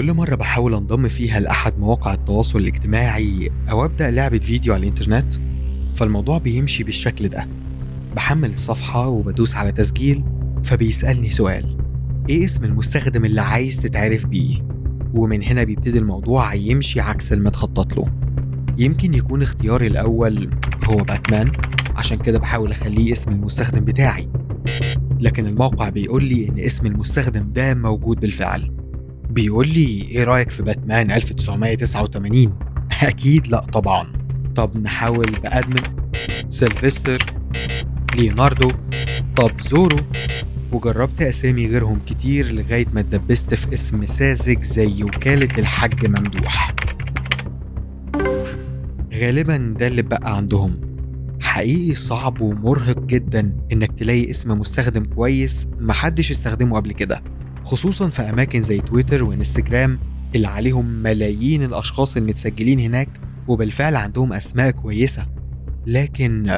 كل مرة بحاول انضم فيها لأحد مواقع التواصل الاجتماعي أو أبدأ لعبة فيديو على الإنترنت فالموضوع بيمشي بالشكل ده. بحمل الصفحة وبدوس على تسجيل فبيسألني سؤال إيه اسم المستخدم اللي عايز تتعرف بيه؟ ومن هنا بيبتدي الموضوع يمشي عكس المتخطط له. يمكن يكون اختياري الأول هو باتمان عشان كده بحاول أخليه اسم المستخدم بتاعي. لكن الموقع بيقول لي إن اسم المستخدم ده موجود بالفعل. بيقول لي إيه رأيك في باتمان 1989 أكيد لأ طبعا. طب نحاول ب admin سيلفستر ليوناردو طب زورو. وجربت أسامي غيرهم كتير لغاية ما اتدبست في اسم ساذج زي وكالة الحاج ممدوح. غالبا ده اللي بقى عندهم. حقيقي صعب ومرهق جدا إنك تلاقي اسم مستخدم كويس محدش استخدمه قبل كده. خصوصا في أماكن زي تويتر وإنستجرام اللي عليهم ملايين الأشخاص المتسجلين هناك وبالفعل عندهم أسماء كويسة. لكن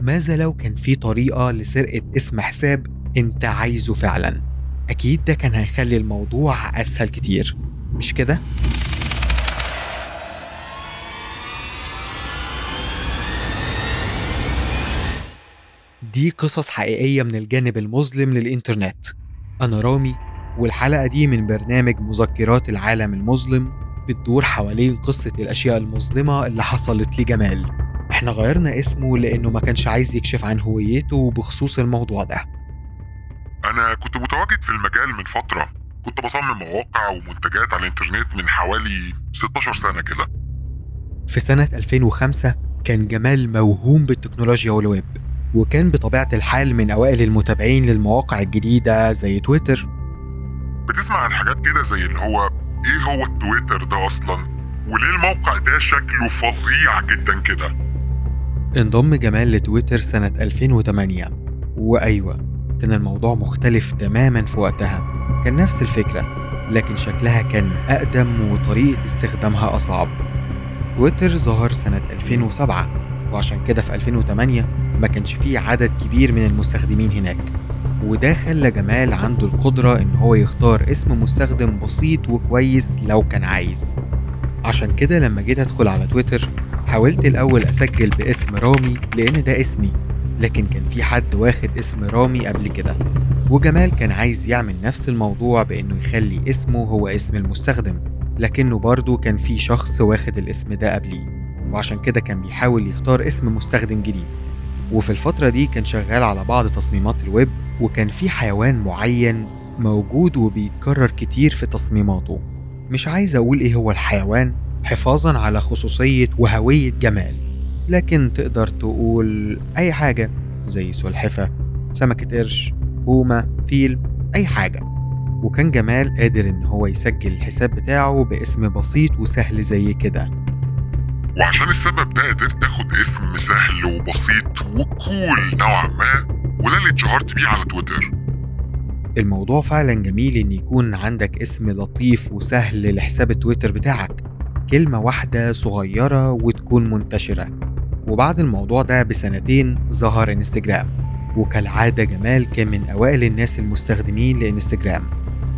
ماذا لو كان في طريقة لسرقة اسم حساب أنت عايزه فعلا؟ أكيد ده كان هيخلي الموضوع أسهل كتير. مش كده؟ دي قصص حقيقية من الجانب المظلم للإنترنت. أنا رامي والحلقة دي من برنامج مذكرات العالم المظلم بتدور حوالين قصة الأشياء المظلمة اللي حصلت لجمال. إحنا غيرنا اسمه لأنه ما كانش عايز يكشف عن هويته بخصوص الموضوع ده. أنا كنت متواجد في المجال من فترة. كنت بصمم مواقع ومنتجات على الإنترنت من حوالي 16 سنة كده. في سنة 2005 كان جمال موهوم بالتكنولوجيا والويب وكان بطبيعة الحال من أوائل المتابعين للمواقع الجديدة زي تويتر بتسمع عن حاجات كده زي اللي هو إيه هو التويتر ده أصلا؟ وليه الموقع ده شكله فظيع جدا كده؟ انضم جمال لتويتر سنة 2008 وأيوة كان الموضوع مختلف تماما في وقتها. كان نفس الفكرة لكن شكلها كان أقدم وطريقة استخدامها أصعب. تويتر ظهر سنة 2007 وعشان كده في 2008 ما كانش فيه عدد كبير من المستخدمين هناك. وده خلى جمال عنده القدرة إن هو يختار اسم مستخدم بسيط وكويس لو كان عايز. عشان كده لما جيت أدخل على تويتر حاولت الأول أسجل باسم رامي لأن ده اسمي لكن كان في حد واخد اسم رامي قبل كده. وجمال كان عايز يعمل نفس الموضوع بإنه يخلي اسمه هو اسم المستخدم لكنه برضه كان في شخص واخد الاسم ده قبليه. وعشان كده كان بيحاول يختار اسم مستخدم جديد. وفي الفترة دي كان شغال على بعض تصميمات الويب وكان في حيوان معين موجود وبيتكرر كتير في تصميماته. مش عايز أقول إيه هو الحيوان حفاظا على خصوصية وهوية جمال. لكن تقدر تقول أي حاجة زي سلحفة سمكة قرش بومة فيل أي حاجة. وكان جمال قادر إن هو يسجل الحساب بتاعه باسم بسيط وسهل زي كده. وعشان السبب ده قدرت آخد اسم سهل وبسيط وكول نوعا ما. وده اللي اتشهرت بيه على تويتر. الموضوع فعلا جميل إن يكون عندك اسم لطيف وسهل لحساب التويتر بتاعك كلمة واحدة صغيرة وتكون منتشرة. وبعد الموضوع ده بسنتين ظهر انستجرام. وكالعادة جمال كان من أوائل الناس المستخدمين لإنستجرام.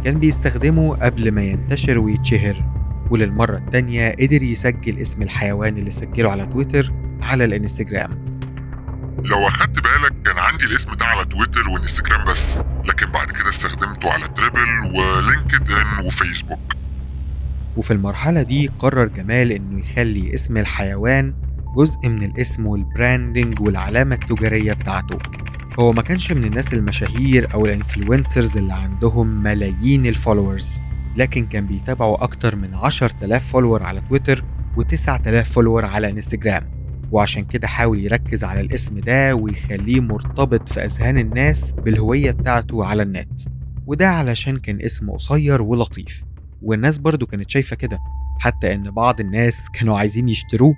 كان بيستخدمه قبل ما ينتشر ويتشهر وللمرة التانية قدر يسجل اسم الحيوان اللي سجله على تويتر على الانستجرام. لو أخدت بالك كان عندي الاسم ده على تويتر وإنستجرام بس. لكن بعد كده استخدمته على دريبل ولينكد إن وفيسبوك. وفي المرحلة دي قرر جمال إنه يخلي اسم الحيوان جزء من الاسم وال branding والعلامة التجارية بتاعته. هو ما كانش من الناس المشاهير أو ال influencers اللي عندهم ملايين ال followers لكن كان بيتابعوا أكتر من 10000 follower على تويتر و9000 follower على إنستجرام. وعشان كده حاول يركز على الاسم ده ويخليه مرتبط في أذهان الناس بالهوية بتاعته على النت. وده علشان كان اسم قصير ولطيف. والناس برضو كانت شايفة كده حتى إن بعض الناس كانوا عايزين يشتروه.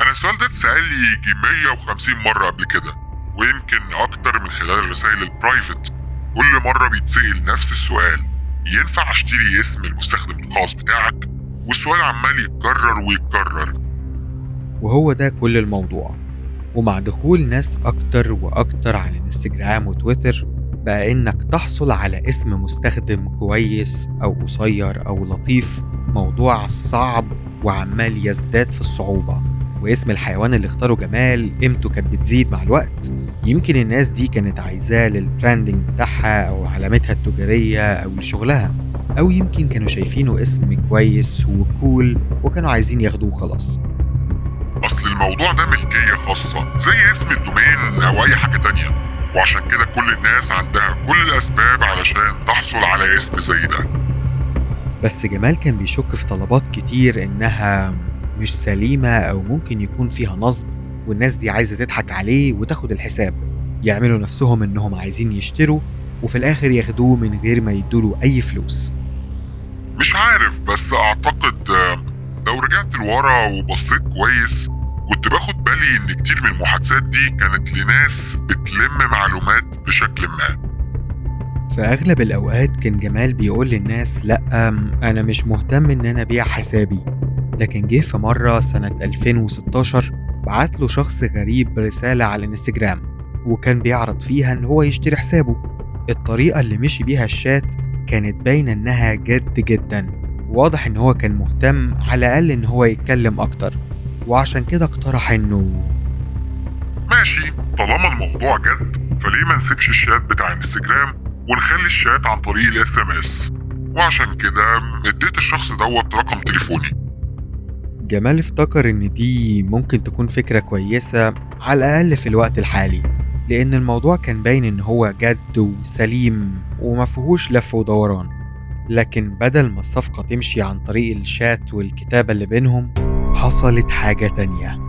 أنا السؤال ده اتسأل لي يجي 150 مرة قبل كده ويمكن أكتر من خلال الرسائل البرايفت كل مرة بيتسأل نفس السؤال ينفع أشتري اسم المستخدم الخاص بتاعك؟ والسؤال عمال يتكرر ويتكرر. وهو ده كل الموضوع. ومع دخول ناس أكتر وأكتر على إنستجرام وتويتر بقى إنك تحصل على اسم مستخدم كويس أو قصير أو لطيف موضوع صعب وعمال يزداد في الصعوبة. واسم الحيوان اللي اختاره جمال قيمته كانت بتزيد مع الوقت. يمكن الناس دي كانت عايزاه لل branding بتاعها أو علامتها التجارية أو لشغلها. أو يمكن كانوا شايفينه اسم كويس و cool وكانوا عايزين ياخدوه خلاص أصل الموضوع ده ملكية خاصة زي اسم ال domain أو أي حاجة تانية. وعشان كده كل الناس عندها كل الأسباب علشان تحصل على اسم زي ده. بس جمال كان بيشك في طلبات كتير إنها مش سليمة أو ممكن يكون فيها نصب والناس دي عايزة تضحك عليه وتاخد الحساب. يعملوا نفسهم إنهم عايزين يشتروا وفي الآخر ياخدوه من غير ما يدوله أي فلوس. مش عارف بس أعتقد آه، لو رجعت لورا وبصيت كويس كنت باخد بالي إن كتير من المحادثات دي كانت لناس بتلم معلومات بشكل ما. في أغلب الأوقات كان جمال بيقول للناس لأ أنا مش مهتم إن أنا أبيع حسابي. لكن جه في مرة سنة 2016 بعت له شخص غريب رسالة على الإنستجرام وكان بيعرض فيها إن هو يشتري حسابه. الطريقة اللي مشي بيها الشات كانت باينة إنها جد جدا. واضح إن هو كان مهتم على الأقل إن هو يتكلم أكتر وعشان كده اقترح إنه ماشي طالما الموضوع جد فليه ما نسيبش الشات بتاع انستجرام ونخلي الشات عن طريق ال SMS؟ وعشان كده اديت الشخص دوت رقم تليفوني. جمال افتكر إن دي ممكن تكون فكرة كويسة على الأقل في الوقت الحالي لأن الموضوع كان باين إن هو جد وسليم ومفيهوش لف ودوران. لكن بدل ما الصفقة تمشي عن طريق الشات والكتابة اللي بينهم حصلت حاجة تانية.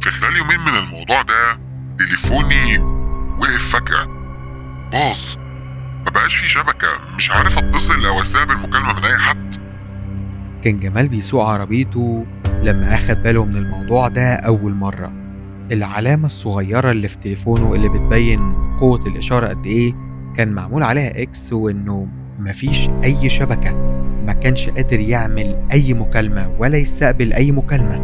في خلال يومين من الموضوع ده تليفوني وقف فجأة. باظ ما بقاش في شبكة. مش عارف أتصل أو استقبل مكالمة من أي حد. كان جمال بيسوق عربيته لما أخد باله من الموضوع ده أول مرة. العلامة الصغيرة اللي في تليفونه اللي بتبين قوة الإشارة قد إيه كان معمول عليها X وإنه مفيش أي شبكة. ما كانش قادر يعمل أي مكالمة ولا يستقبل أي مكالمة.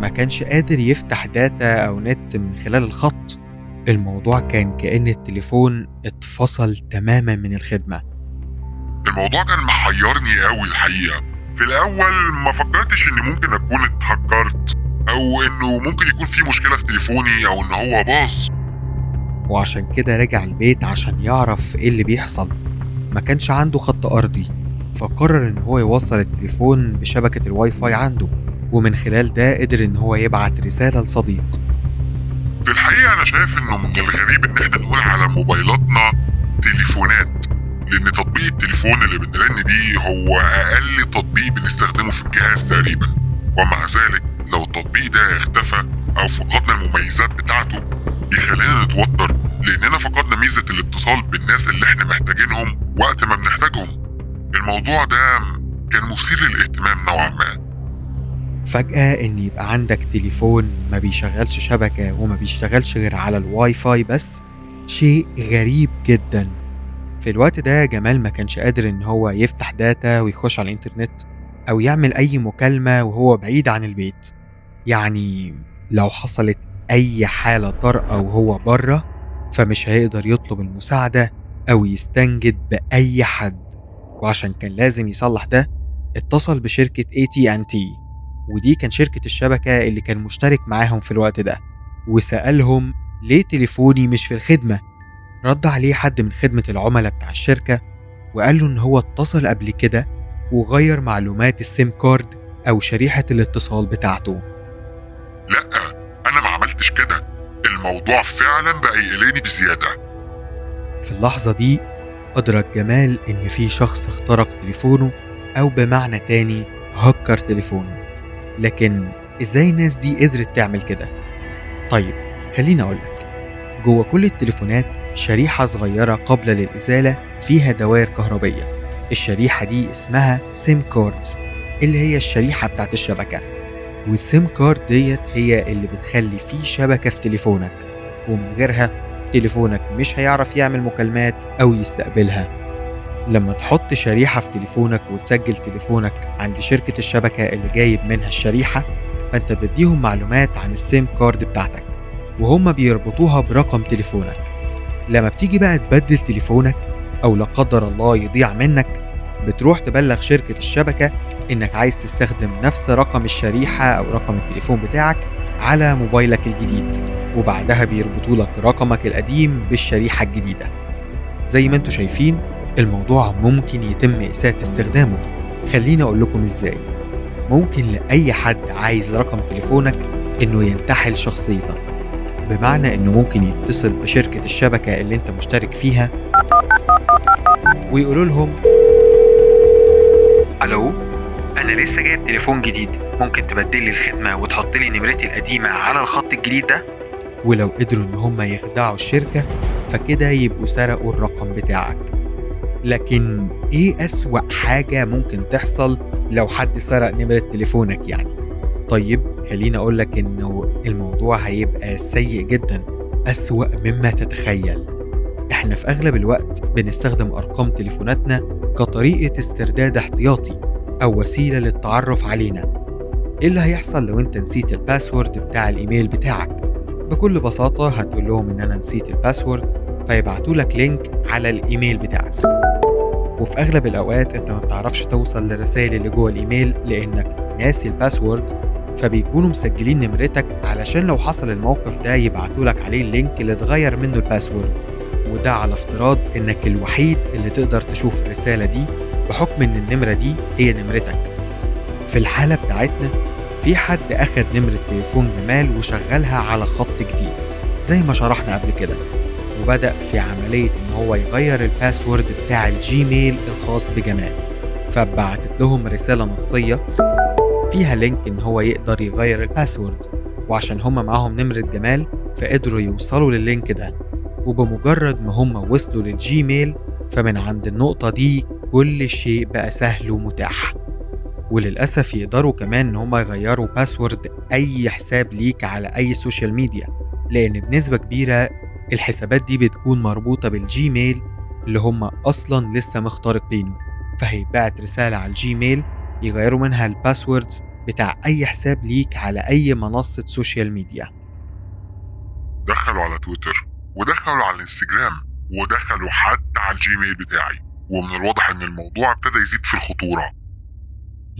ما كانش قادر يفتح data أو نت من خلال الخط. الموضوع كان كأن التليفون اتفصل تماما من الخدمة. الموضوع كان محيرني قوي الحقيقة. في الأول ما فكرتش إني ممكن أكون اتهكرت أو إنه ممكن يكون في مشكلة في تليفوني أو إن هو باظ. وعشان كده رجع البيت عشان يعرف إيه اللي بيحصل. ما كانش عنده خط أرضي فقرر إن هو يوصل التليفون بشبكة الواي فاي عنده ومن خلال ده قدر إن هو يبعت رسالة لصديق. في الحقيقة أنا شايف إنه من الغريب إن إحنا نقول على موبايلاتنا تليفونات لأن تطبيق التليفون اللي بنرن بيه هو أقل تطبيق بنستخدمه في الجهاز تقريبا. ومع ذلك لو التطبيق ده اختفى أو فقدنا المميزات بتاعته يخلينا نتوتر لأننا فقدنا ميزة الاتصال بالناس اللي إحنا محتاجينهم وقت ما بنحتاجهم الموضوع ده كان مثير للاهتمام نوعا ما. فجأة إن يبقى عندك تليفون ما بيشغلش شبكة وما بيشتغلش غير على الواي فاي بس شيء غريب جدا. في الوقت ده جمال ما كانش قادر إن هو يفتح data ويخش على الإنترنت أو يعمل أي مكالمة وهو بعيد عن البيت. يعني لو حصلت أي حالة طارئة وهو بره فمش هيقدر يطلب المساعدة أو يستنجد بأي حد. وعشان كان لازم يصلح ده اتصل بشركة AT&T ودي كان شركة الشبكة اللي كان مشترك معاهم في الوقت ده. وسألهم ليه تليفوني مش في الخدمة. رد عليه حد من خدمة العملاء بتاع الشركة وقال له إن هو اتصل قبل كده وغير معلومات السيم كارد أو شريحة الاتصال بتاعته. لأ أنا ما عملتش كده. الموضوع فعلا بقى يقلقني بزيادة. في اللحظة دي أدرك جمال إن في شخص اخترق تليفونه أو بمعنى تاني هكر تليفونه. لكن إزاي الناس دي قدرت تعمل كده؟ طيب خليني أقولك. جوه كل التليفونات شريحة صغيرة قابلة للإزالة فيها دوائر كهربية. الشريحة دي اسمها SIM cards اللي هي الشريحة بتاعت الشبكة. وال SIM card ديت هي اللي بتخلي فيه شبكة في تليفونك ومن غيرها تليفونك مش هيعرف يعمل مكالمات أو يستقبلها. لما تحط شريحة في تليفونك وتسجل تليفونك عند شركة الشبكة اللي جايب منها الشريحة فأنت بتديهم معلومات عن السيم كارد بتاعتك وهم بيربطوها برقم تليفونك. لما بتيجي بقى تبدل تليفونك أو لا قدر الله يضيع منك بتروح تبلغ شركة الشبكة إنك عايز تستخدم نفس رقم الشريحة أو رقم التليفون بتاعك على موبايلك الجديد. وبعدها بيربطوا لك رقمك القديم بالشريحة الجديدة. زي ما أنتوا شايفين الموضوع ممكن يتم إساءة استخدامه. خليني أقول لكم إزاي. ممكن لأي حد عايز رقم تليفونك إنه ينتحل شخصيتك. بمعنى إنه ممكن يتصل بشركة الشبكة اللي أنت مشترك فيها ويقولوا لهم ألو؟ أنا لسه جايب تليفون جديد. ممكن تبدل لي الخدمة وتحط لي نمرتي القديمة على الخط الجديد ده؟ ولو قدروا إن هم يخدعوا الشركة فكده يبقوا سرقوا الرقم بتاعك. لكن إيه أسوأ حاجة ممكن تحصل لو حد سرق نمرة تليفونك يعني؟ طيب خليني أقول لك إنه الموضوع هيبقى سيء جدا أسوأ مما تتخيل. إحنا في أغلب الوقت بنستخدم أرقام تليفوناتنا كطريقة استرداد احتياطي أو وسيلة للتعرف علينا. إيه اللي هيحصل لو أنت نسيت ال password بتاع الإيميل بتاعك؟ بكل بساطة هتقول لهم إن أنا نسيت ال password فيبعتوا لك link على الإيميل بتاعك. وفي أغلب الأوقات أنت ما بتعرفش توصل للرسائل اللي جوه الإيميل لأنك ناسي ال password فبيكونوا مسجلين نمرتك علشان لو حصل الموقف ده يبعتوا لك عليه ال link اللي تغير منه ال password. وده على افتراض إنك الوحيد اللي تقدر تشوف الرسالة دي بحكم إن النمرة دي هي نمرتك. في الحالة بتاعتنا في حد أخد نمرة تليفون جمال وشغلها على خط جديد زي ما شرحنا قبل كده وبدأ في عملية إن هو يغير ال password بتاع الجيميل الخاص بجمال فبعتت لهم رسالة نصية فيها link إن هو يقدر يغير ال password وعشان هما معاهم نمرة جمال فقدروا يوصلوا لل link ده وبمجرد ما هما وصلوا للجيميل فمن عند النقطة دي كل شيء بقى سهل ومتاح. وللأسف يقدروا كمان إن هما يغيروا password أي حساب ليك على أي social media لأن بنسبة كبيرة الحسابات دي بتكون مربوطة بالجيميل اللي هما أصلا لسه مخترقينه فهيبعت رسالة على الجيميل يغيروا منها ال passwords بتاع أي حساب ليك على أي منصة social media دخلوا على تويتر ودخلوا على الانستجرام ودخلوا حتى على الجيميل بتاعي. ومن الواضح إن الموضوع ابتدى يزيد في الخطورة.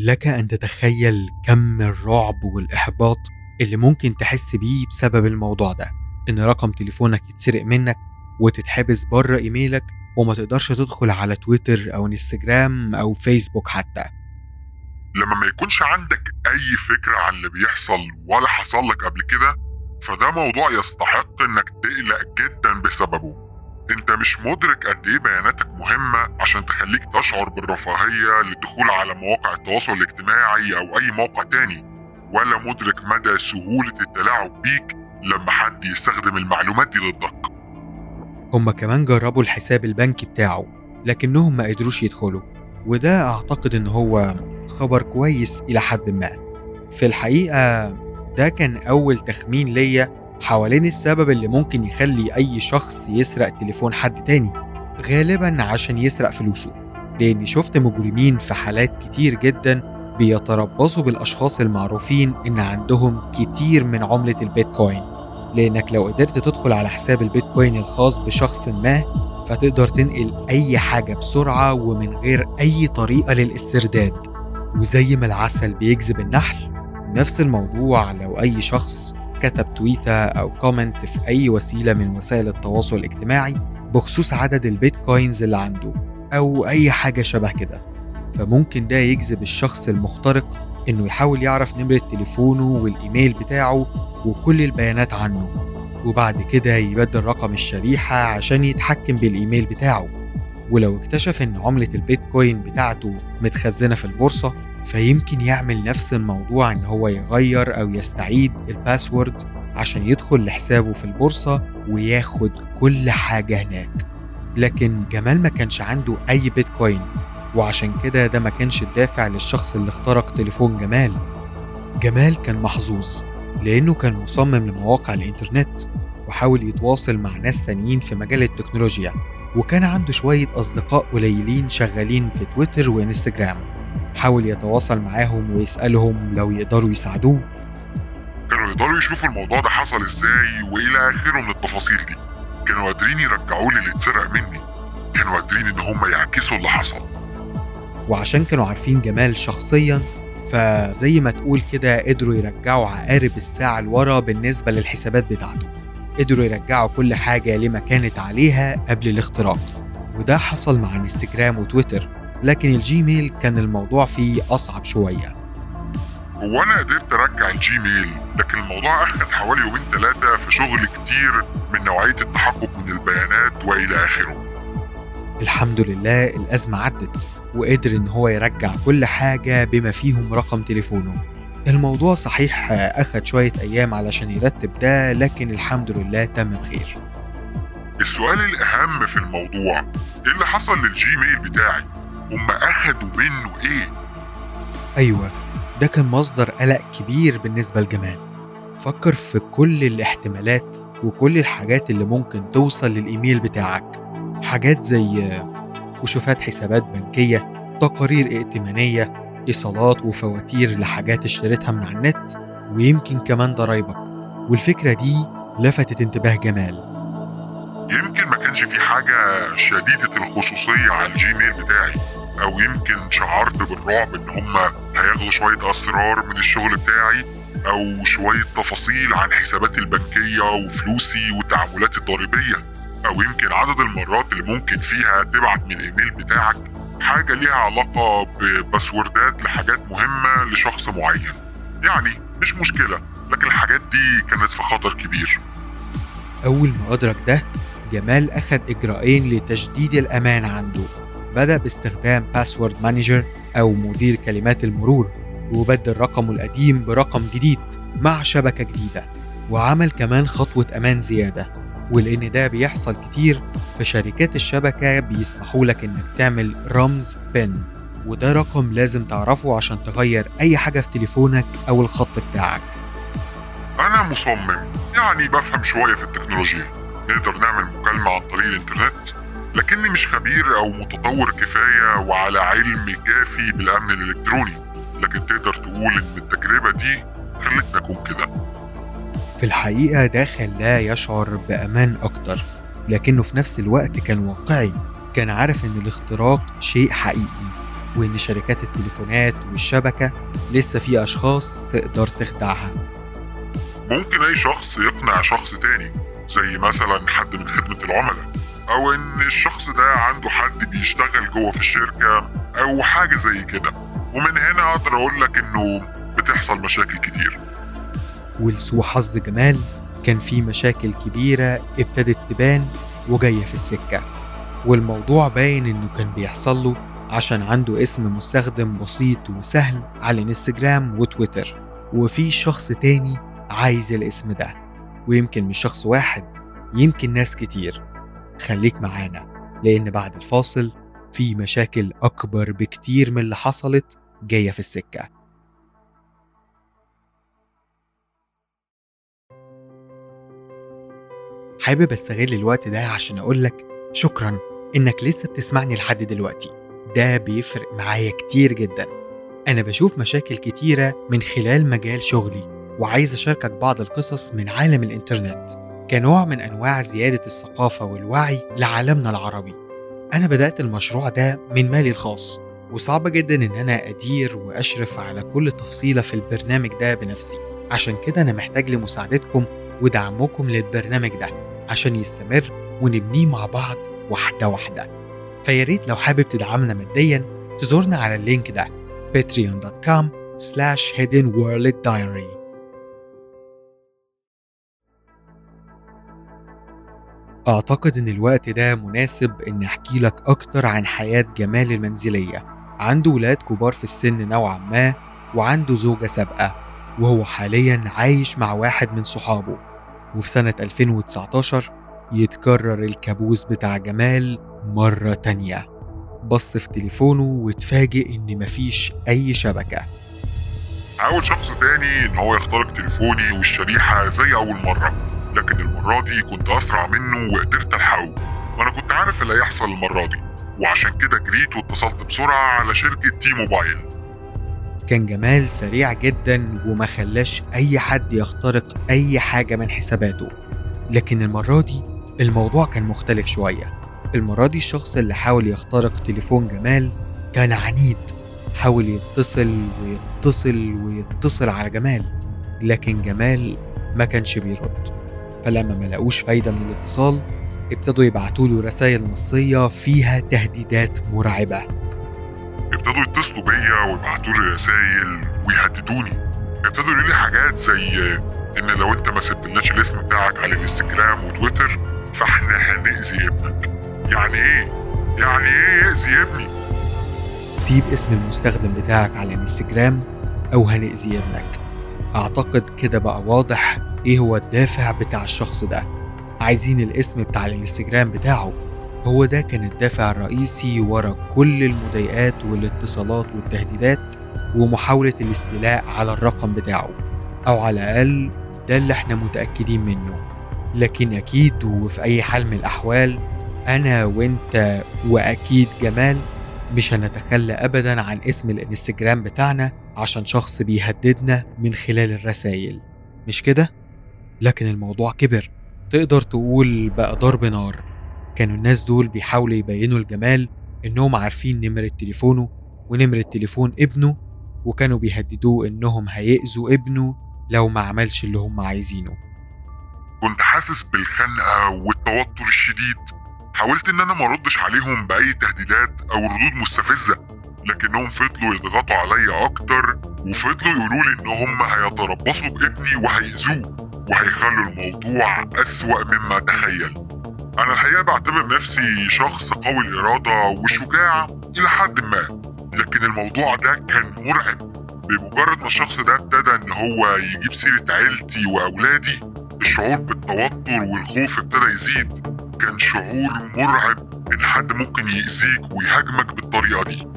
لك أن تتخيل كم الرعب والإحباط اللي ممكن تحس بيه بسبب الموضوع ده. إن رقم تليفونك يتسرق منك وتتحبس بره إيميلك وما تقدرش تدخل على تويتر أو إنستجرام أو فيسبوك حتى. لما ما يكونش عندك أي فكرة عن اللي بيحصل ولا حصل لك قبل كده فده موضوع يستحق إنك تقلق جدا بسببه. انت مش مدرك قد إيه بياناتك مهمة عشان تخليك تشعر بالرفاهية للدخول على مواقع التواصل الاجتماعي أو أي موقع تاني ولا مدرك مدى سهولة التلاعب بيك لما حد يستخدم المعلومات دي ضدك. هما كمان جربوا الحساب البنكي بتاعه لكنهم ما قدروش يدخلوا وده أعتقد إن هو خبر كويس إلى حد ما. في الحقيقة ده كان أول تخمين ليا حوالين السبب اللي ممكن يخلي أي شخص يسرق تليفون حد تاني غالبا عشان يسرق فلوسه لأني شفت مجرمين في حالات كتير جدا بيتربصوا بالأشخاص المعروفين إن عندهم كتير من عملة البيتكوين. لأنك لو قدرت تدخل على حساب البيتكوين الخاص بشخص ما فتقدر تنقل أي حاجة بسرعة ومن غير أي طريقة للاسترداد. وزي ما العسل بيجذب النحل نفس الموضوع لو أي شخص كتب تويتة أو comment في أي وسيلة من وسائل التواصل الاجتماعي بخصوص عدد البيتكوينز اللي عنده أو أي حاجة شبه كده. فممكن ده يجذب الشخص المخترق إنه يحاول يعرف نمرة تليفونه والإيميل بتاعه وكل البيانات عنه وبعد كده يبدل رقم الشريحة عشان يتحكم بالإيميل بتاعه. ولو اكتشف إن عملة البيتكوين بتاعته متخزنة في البورصة فيمكن يعمل نفس الموضوع إن هو يغير أو يستعيد الباسورد عشان يدخل لحسابه في البورصة وياخد كل حاجة هناك. لكن جمال ما كانش عنده أي بيتكوين وعشان كده ده ما كانش الدافع للشخص اللي اخترق تليفون جمال. جمال كان محظوظ لأنه كان مصمم لمواقع الإنترنت وحاول يتواصل مع ناس تانيين في مجال التكنولوجيا وكان عنده شوية أصدقاء قليلين شغالين في تويتر وإنستجرام. حاول يتواصل معاهم ويسألهم لو يقدروا يساعدوه. كانوا يقدروا يشوفوا الموضوع ده حصل إزاي وإلى آخره من التفاصيل دي. كانوا قادرين يرجعوا لي اللي اتسرق مني. كانوا قادرين إن هم يعكسوا اللي حصل. وعشان كانوا عارفين جمال شخصيا فزي ما تقول كده قدروا يرجعوا عقارب الساعة لورا بالنسبة للحسابات بتاعته. قدروا يرجعوا كل حاجة لما كانت عليها قبل الاختراق. وده حصل مع انستجرام وتويتر. لكن الجيميل كان الموضوع فيه أصعب شوية. هو أنا قدرت ارجع الجيميل لكن الموضوع اخد حوالي يومين ثلاثة في شغل كتير من نوعية التحقق من البيانات والى اخره. الحمد لله الأزمة عدت وقدر إن هو يرجع كل حاجة بما فيهم رقم تليفونه. الموضوع صحيح أخد شوية أيام علشان يرتب ده لكن الحمد لله تم بخير السؤال الأهم في الموضوع إيه اللي حصل للجيميل بتاعي؟ هم أخدوا منه إيه؟ أيوة ده كان مصدر قلق كبير بالنسبة لجمال. فكر في كل الاحتمالات وكل الحاجات اللي ممكن توصل للإيميل بتاعك. حاجات زي كشوفات حسابات بنكية تقارير ائتمانية إيصالات وفواتير لحاجات اشتريتها من على النت ويمكن كمان ضرايبك. والفكرة دي لفتت انتباه جمال. يمكن ما كانش في حاجة شديدة الخصوصية على الجيميل بتاعي أو يمكن شعرت بالرعب إن هما هياخدوا شوية أسرار من الشغل بتاعي أو شوية تفاصيل عن حساباتي البنكية وفلوسي والتعاملات الضريبية أو يمكن عدد المرات اللي ممكن فيها تبعت من الإيميل بتاعك حاجة ليها علاقة بباسوردات لحاجات مهمة لشخص معين. يعني مش مشكلة لكن الحاجات دي كانت في خطر كبير. أول ما أدرك ده جمال أخد إجراءين لتجديد الأمان عنده. بدأ باستخدام password manager أو مدير كلمات المرور وبدل رقمه القديم برقم جديد مع شبكة جديدة. وعمل كمان خطوة أمان زيادة. ولأن ده بيحصل كتير فشركات الشبكة بيسمحوا لك إنك تعمل رمز بن. وده رقم لازم تعرفه عشان تغير أي حاجة في تليفونك أو الخط بتاعك. أنا مصمم. يعني بفهم شوية في التكنولوجيا. نقدر نعمل مكالمة عن طريق الإنترنت لكني مش خبير أو متطور كفاية وعلى علم كافي بالأمن الإلكتروني لكن تقدر تقول إن التجربة دي خلتني أكون كده. في الحقيقة ده خلاه يشعر بأمان أكتر لكنه في نفس الوقت كان واقعي كان عارف إن الاختراق شيء حقيقي وإن شركات التليفونات والشبكة لسه في أشخاص تقدر تخدعها. ممكن أي شخص يقنع شخص تاني زي مثلا حد من خدمة العملاء أو إن الشخص ده عنده حد بيشتغل جوه في الشركة أو حاجة زي كده. ومن هنا أقدر أقول لك إنه بتحصل مشاكل كتير. ولسوء حظ جمال كان في مشاكل كبيرة ابتدت تبان وجاية في السكة. والموضوع باين إنه كان بيحصل له عشان عنده اسم مستخدم بسيط وسهل على انستجرام وتويتر. وفي شخص تاني عايز الاسم ده. ويمكن مش شخص واحد يمكن ناس كتير. خليك معانا لأن بعد الفاصل في مشاكل أكبر بكتير من اللي حصلت جاية في السكة. حابب أستغل الوقت ده عشان أقولك شكرا إنك لسه بتسمعني لحد دلوقتي. ده بيفرق معايا كتير جدا. أنا بشوف مشاكل كتيرة من خلال مجال شغلي. وعايز أشاركك بعض القصص من عالم الإنترنت كنوع من أنواع زيادة الثقافة والوعي لعالمنا العربي. أنا بدأت المشروع ده من مالي الخاص وصعب جدا إن أنا أدير وأشرف على كل تفصيلة في البرنامج ده بنفسي. عشان كده أنا محتاج لمساعدتكم ودعمكم للبرنامج ده عشان يستمر ونبنيه مع بعض واحدة واحدة. فياريت لو حابب تدعمنا ماديا تزورنا على اللينك ده patreon.com slash hidden diary. أعتقد إن الوقت ده مناسب إن أحكي لك أكتر عن حياة جمال المنزلية. عنده ولاد كبار في السن نوعا ما وعنده زوجة سابقة وهو حاليا عايش مع واحد من صحابه. وفي سنة 2019 يتكرر الكابوس بتاع جمال مرة تانية. بص في تليفونه واتفاجئ إن مفيش أي شبكة. حاول شخص تاني إن هو يخترق تليفوني والشريحة زي أول مرة. لكن المرة دي كنت أسرع منه وقدرت ألحقه. وأنا كنت عارف اللي هيحصل المرة دي. وعشان كده جريت واتصلت بسرعة على شركة تي موبايل كان جمال سريع جدا وما خلاش أي حد يخترق أي حاجة من حساباته. لكن المرة دي الموضوع كان مختلف شوية. المرة دي الشخص اللي حاول يخترق تليفون جمال كان عنيد. حاول يتصل ويتصل ويتصل على جمال. لكن جمال ما كانش بيرد. فلما ما لقوش فايدة من الاتصال ابتدوا يبعتوا له رسائل نصية فيها تهديدات مرعبة. ابتدوا يتصلوا بيا ويبعتوا لي رسايل ويهددوني. ابتدوا يقولوا لي حاجات زي إن لو أنت ما سبتلناش الاسم بتاعك على الإنستجرام وتويتر فإحنا هنأذي ابنك. يعني إيه؟ يعني إيه يأذي ابني؟ سيب اسم المستخدم بتاعك على الإنستجرام أو هنأذي ابنك. أعتقد كده بقى واضح إيه هو الدافع بتاع الشخص ده؟ عايزين الاسم بتاع الانستجرام بتاعه. هو ده كان الدافع الرئيسي ورا كل المضايقات والاتصالات والتهديدات ومحاولة الاستيلاء على الرقم بتاعه. أو على الأقل ده اللي إحنا متأكدين منه. لكن أكيد وفي أي حال من الأحوال أنا وأنت وأكيد جمال مش هنتخلى أبدا عن اسم الانستجرام بتاعنا عشان شخص بيهددنا من خلال الرسايل. مش كده؟ لكن الموضوع كبر. تقدر تقول بقى ضرب نار. كانوا الناس دول بيحاولوا يبينوا لجمال إنهم عارفين نمرة تليفونه ونمرة تليفون ابنه وكانوا بيهددوه إنهم هيأذوا ابنه لو ما عملش اللي هم عايزينه. كنت حاسس بالخنقة والتوتر الشديد. حاولت إن أنا ما أردش عليهم بأي تهديدات أو ردود مستفزة لكنهم فضلوا يضغطوا عليا أكتر وفضلوا يقولوا لي إن هم هيتربصوا بابني وهيأذوه. وهيخلوا الموضوع أسوأ مما تخيل. أنا الحقيقة بعتبر نفسي شخص قوي الارادة وشجاع إلى حد ما لكن الموضوع ده كان مرعب. بمجرد ما الشخص ده ابتدى إن هو يجيب سيرة عيلتي وأولادي الشعور بالتوتر والخوف ابتدى يزيد. كان شعور مرعب إن حد ممكن يأذيك ويهاجمك بالطريقة دي.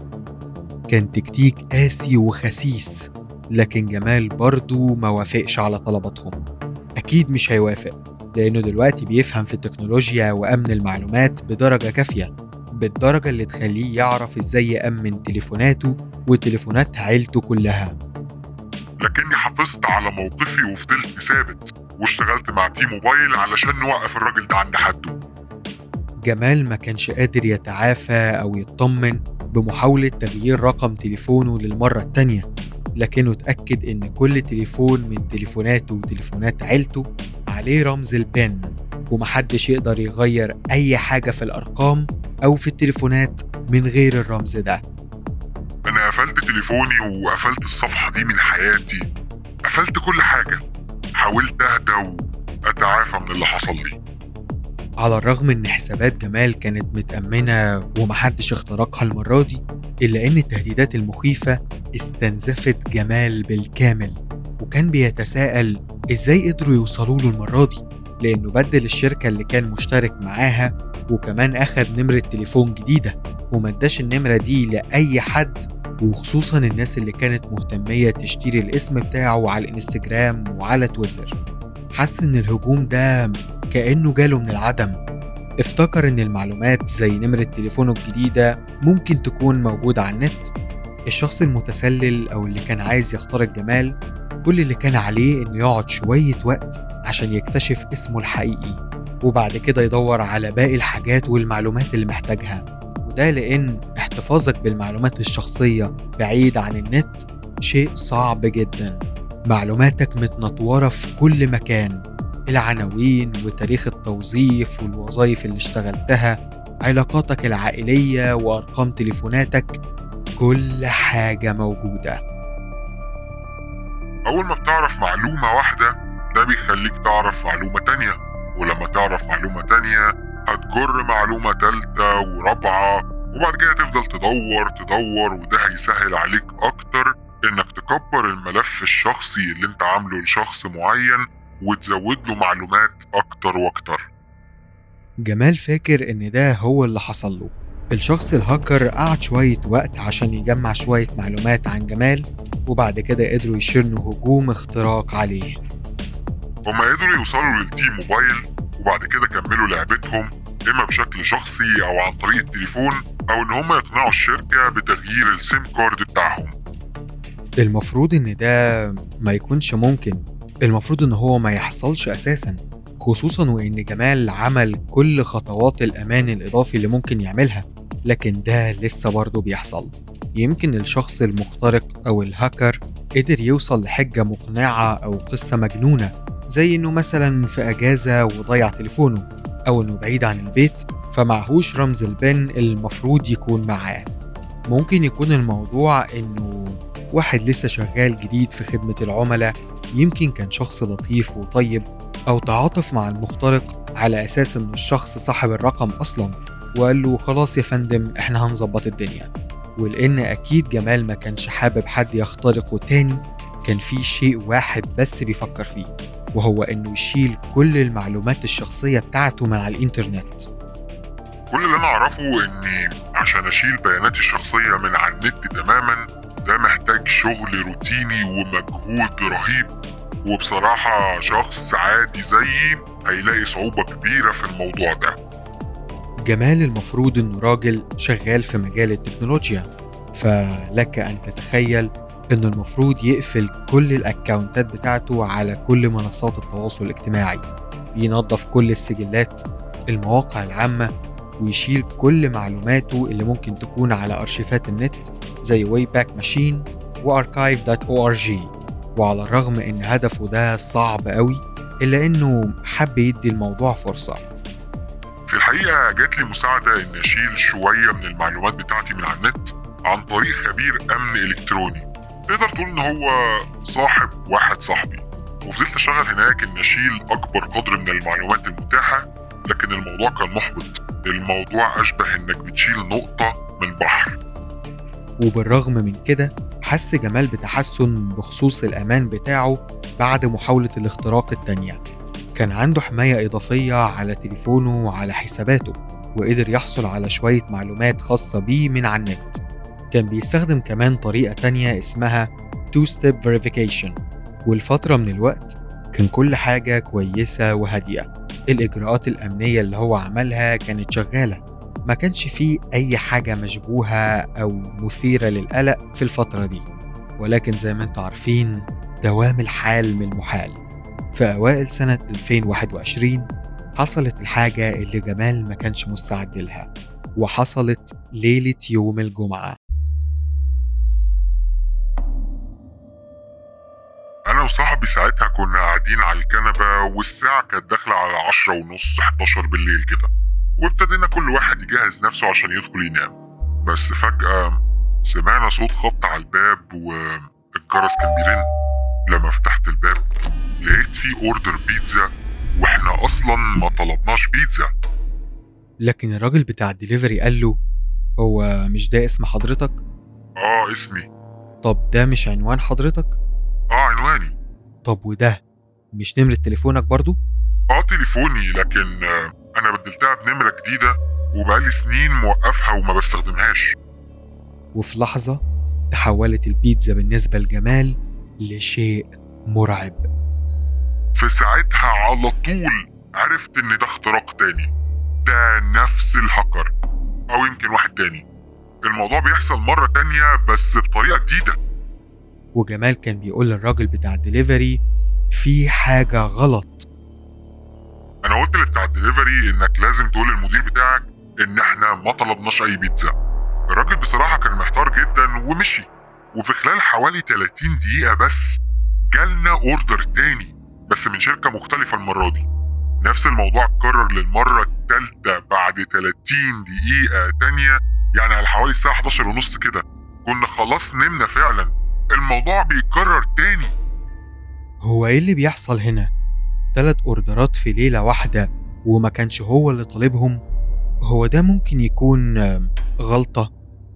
كان تكتيك قاسي وخسيس لكن جمال برضه ما وافقش على طلباتهم. أكيد مش هيوافق لأنه دلوقتي بيفهم في التكنولوجيا وأمن المعلومات بدرجة كافية بالدرجة اللي تخليه يعرف إزاي يأمن تليفوناته وتليفونات عيلته كلها. لكني حافظت على موقفي وفضلت ثابت واشتغلت مع تي موبايل علشان نوقف الراجل ده عند حده. جمال ما كانش قادر يتعافى أو يطمن بمحاولة تغيير رقم تليفونه للمرة التانية. لكنه اتأكد إن كل تليفون من تليفوناته وتليفونات عيلته عليه رمز البن ومحدش يقدر يغير أي حاجة في الأرقام أو في التليفونات من غير الرمز ده. أنا قفلت تليفوني وقفلت الصفحة دي من حياتي. قفلت كل حاجة. حاولت أهدى وأتعافى من اللي حصل لي. على الرغم إن حسابات جمال كانت متأمنة ومحدش اخترقها المرة دي إلا إن التهديدات المخيفة استنزفت جمال بالكامل وكان بيتساءل إزاي قدروا يوصلوا له المرة دي؟ لأنه بدل الشركة اللي كان مشترك معاها وكمان أخد نمرة تليفون جديدة وما اداش النمرة دي لأي حد وخصوصا الناس اللي كانت مهتمية تشتري الاسم بتاعه على الإنستجرام وعلى تويتر. حس إن الهجوم ده كأنه جاله من العدم. افتكر إن المعلومات زي نمرة تليفونه الجديدة ممكن تكون موجودة على النت. الشخص المتسلل أو اللي كان عايز يخترق جمال كل اللي كان عليه إنه يقعد شوية وقت عشان يكتشف اسمه الحقيقي وبعد كده يدور على باقي الحاجات والمعلومات اللي محتاجها. وده لأن احتفاظك بالمعلومات الشخصية بعيد عن النت شيء صعب جدا. معلوماتك متنطورة في كل مكان. العناوين وتاريخ التوظيف والوظائف اللي اشتغلتها علاقاتك العائلية وأرقام تليفوناتك كل حاجة موجودة. أول ما بتعرف معلومة واحدة ده بيخليك تعرف معلومة تانية. ولما تعرف معلومة تانية هتجر معلومة تالتة ورابعة وبعد كده تفضل تدور تدور وده هيسهل عليك أكتر إنك تكبر الملف الشخصي اللي أنت عامله لشخص معين وتزود له معلومات أكتر وأكتر. جمال فاكر إن ده هو اللي حصل له. الشخص الهاكر قعد شوية وقت عشان يجمع شوية معلومات عن جمال وبعد كده قدروا يشنوا هجوم اختراق عليه. هما قدروا يوصلوا للتي موبايل وبعد كده كملوا لعبتهم إما بشكل شخصي أو عن طريق التليفون أو إن هما يقنعوا الشركة بتغيير السيم كارد بتاعهم. المفروض إن ده ما يكونش ممكن. المفروض إن هو ما يحصلش أساسا خصوصا وإن جمال عمل كل خطوات الأمان الإضافي اللي ممكن يعملها لكن ده لسه برضه بيحصل. يمكن الشخص المخترق أو الهاكر قدر يوصل لحجة مقنعة أو قصة مجنونة زي إنه مثلا في أجازة وضيع تليفونه أو إنه بعيد عن البيت فمعهوش رمز البن المفروض يكون معاه. ممكن يكون الموضوع إنه واحد لسه شغال جديد في خدمة العملاء يمكن كان شخص لطيف وطيب أو تعاطف مع المخترق على أساس إنه الشخص صاحب الرقم أصلا وقال له خلاص يا فندم إحنا هنظبط الدنيا. ولأن أكيد جمال ما كانش حابب حد يخترقه تاني كان في شيء واحد بس بيفكر فيه وهو إنه يشيل كل المعلومات الشخصية بتاعته من على الإنترنت. كل اللي أنا أعرفه إني عشان أشيل بياناتي الشخصية من على النت تماما ده محتاج شغل روتيني ومجهود رهيب. وبصراحة شخص عادي زيي هيلاقي صعوبة كبيرة في الموضوع ده. جمال المفروض إنه راجل شغال في مجال التكنولوجيا. فلك أن تتخيل إنه المفروض يقفل كل الأكاونتات بتاعته على كل منصات التواصل الاجتماعي. ينظف كل السجلات المواقع العامة ويشيل كل معلوماته اللي ممكن تكون على أرشيفات النت زي Wayback Machine وarchive.org وعلى الرغم إن هدفه ده صعب قوي إلا إنه حب يدي الموضوع فرصة. في الحقيقة جات لي مساعدة إن أشيل شوية من المعلومات بتاعتي من على النت عن طريق خبير أمن إلكتروني. تقدر تقول إن هو صاحب واحد صاحبي. وفضلت أشتغل هناك إن أشيل أكبر قدر من المعلومات المتاحة لكن الموضوع كان محبط. الموضوع أشبه إنك بتشيل نقطة من بحر وبالرغم من كده حس جمال بتحسن بخصوص الأمان بتاعه بعد محاولة الاختراق التانية. كان عنده حماية إضافية على تليفونه وعلى حساباته وقدر يحصل على شوية معلومات خاصة بيه من على النت. كان بيستخدم كمان طريقة تانية اسمها Two Step Verification والفترة من الوقت كان كل حاجة كويسة وهادية الإجراءات الأمنية اللي هو عملها كانت شغالة. ما كانش فيه أي حاجة مشبوهة أو مثيرة للقلق في الفترة دي. ولكن زي ما أنتم عارفين دوام الحال من المحال. في أوائل سنة 2021 حصلت الحاجة اللي جمال ما كانش مستعد لها وحصلت ليلة يوم الجمعة. أنا وصاحبي ساعتها كنا قاعدين على الكنبة والساعة كانت داخلة على عشرة ونص 11 بالليل كده. وابتدينا كل واحد يجهز نفسه عشان يدخل ينام. بس فجأة سمعنا صوت خبط على الباب والجرس كان بيرن. لما فتحت الباب لقيت فيه order بيتزا وإحنا أصلا ما طلبناش بيتزا لكن الراجل بتاع الدليفري قال له هو مش ده اسم حضرتك؟ آه اسمي. طب ده مش عنوان حضرتك؟ آه عنواني. طب وده؟ مش نمرة تليفونك برضو؟ آه تليفوني لكن أنا بدلتها بنمرة جديدة وبقالي سنين موقفها وما بستخدمهاش. وفي لحظة تحولت البيتزا بالنسبة لجمال لشيء مرعب. في ساعتها على طول عرفت إن ده اختراق تاني. ده نفس الهاكر. أو يمكن واحد تاني. الموضوع بيحصل مرة تانية بس بطريقة جديدة. وجمال كان بيقول للراجل بتاع الدليفري في حاجة غلط. أنا قلت لبتاع الدليفري إنك لازم تقول للمدير بتاعك إن إحنا ما طلبناش أي بيتزا. الراجل بصراحة كان محتار جدا ومشي. وفي خلال حوالي 30 دقيقة بس جالنا اوردر تاني بس من شركة مختلفة المرة دي. نفس الموضوع اتكرر للمرة التالتة بعد 30 دقيقة تانية يعني على حوالي الساعة 11 ونص كده. كنا خلاص نمنا فعلا. الموضوع بيتكرر تاني. هو إيه اللي بيحصل هنا؟ تلات أوردرات في ليلة واحدة وما كانش هو اللي طالبهم؟ هو ده ممكن يكون غلطة؟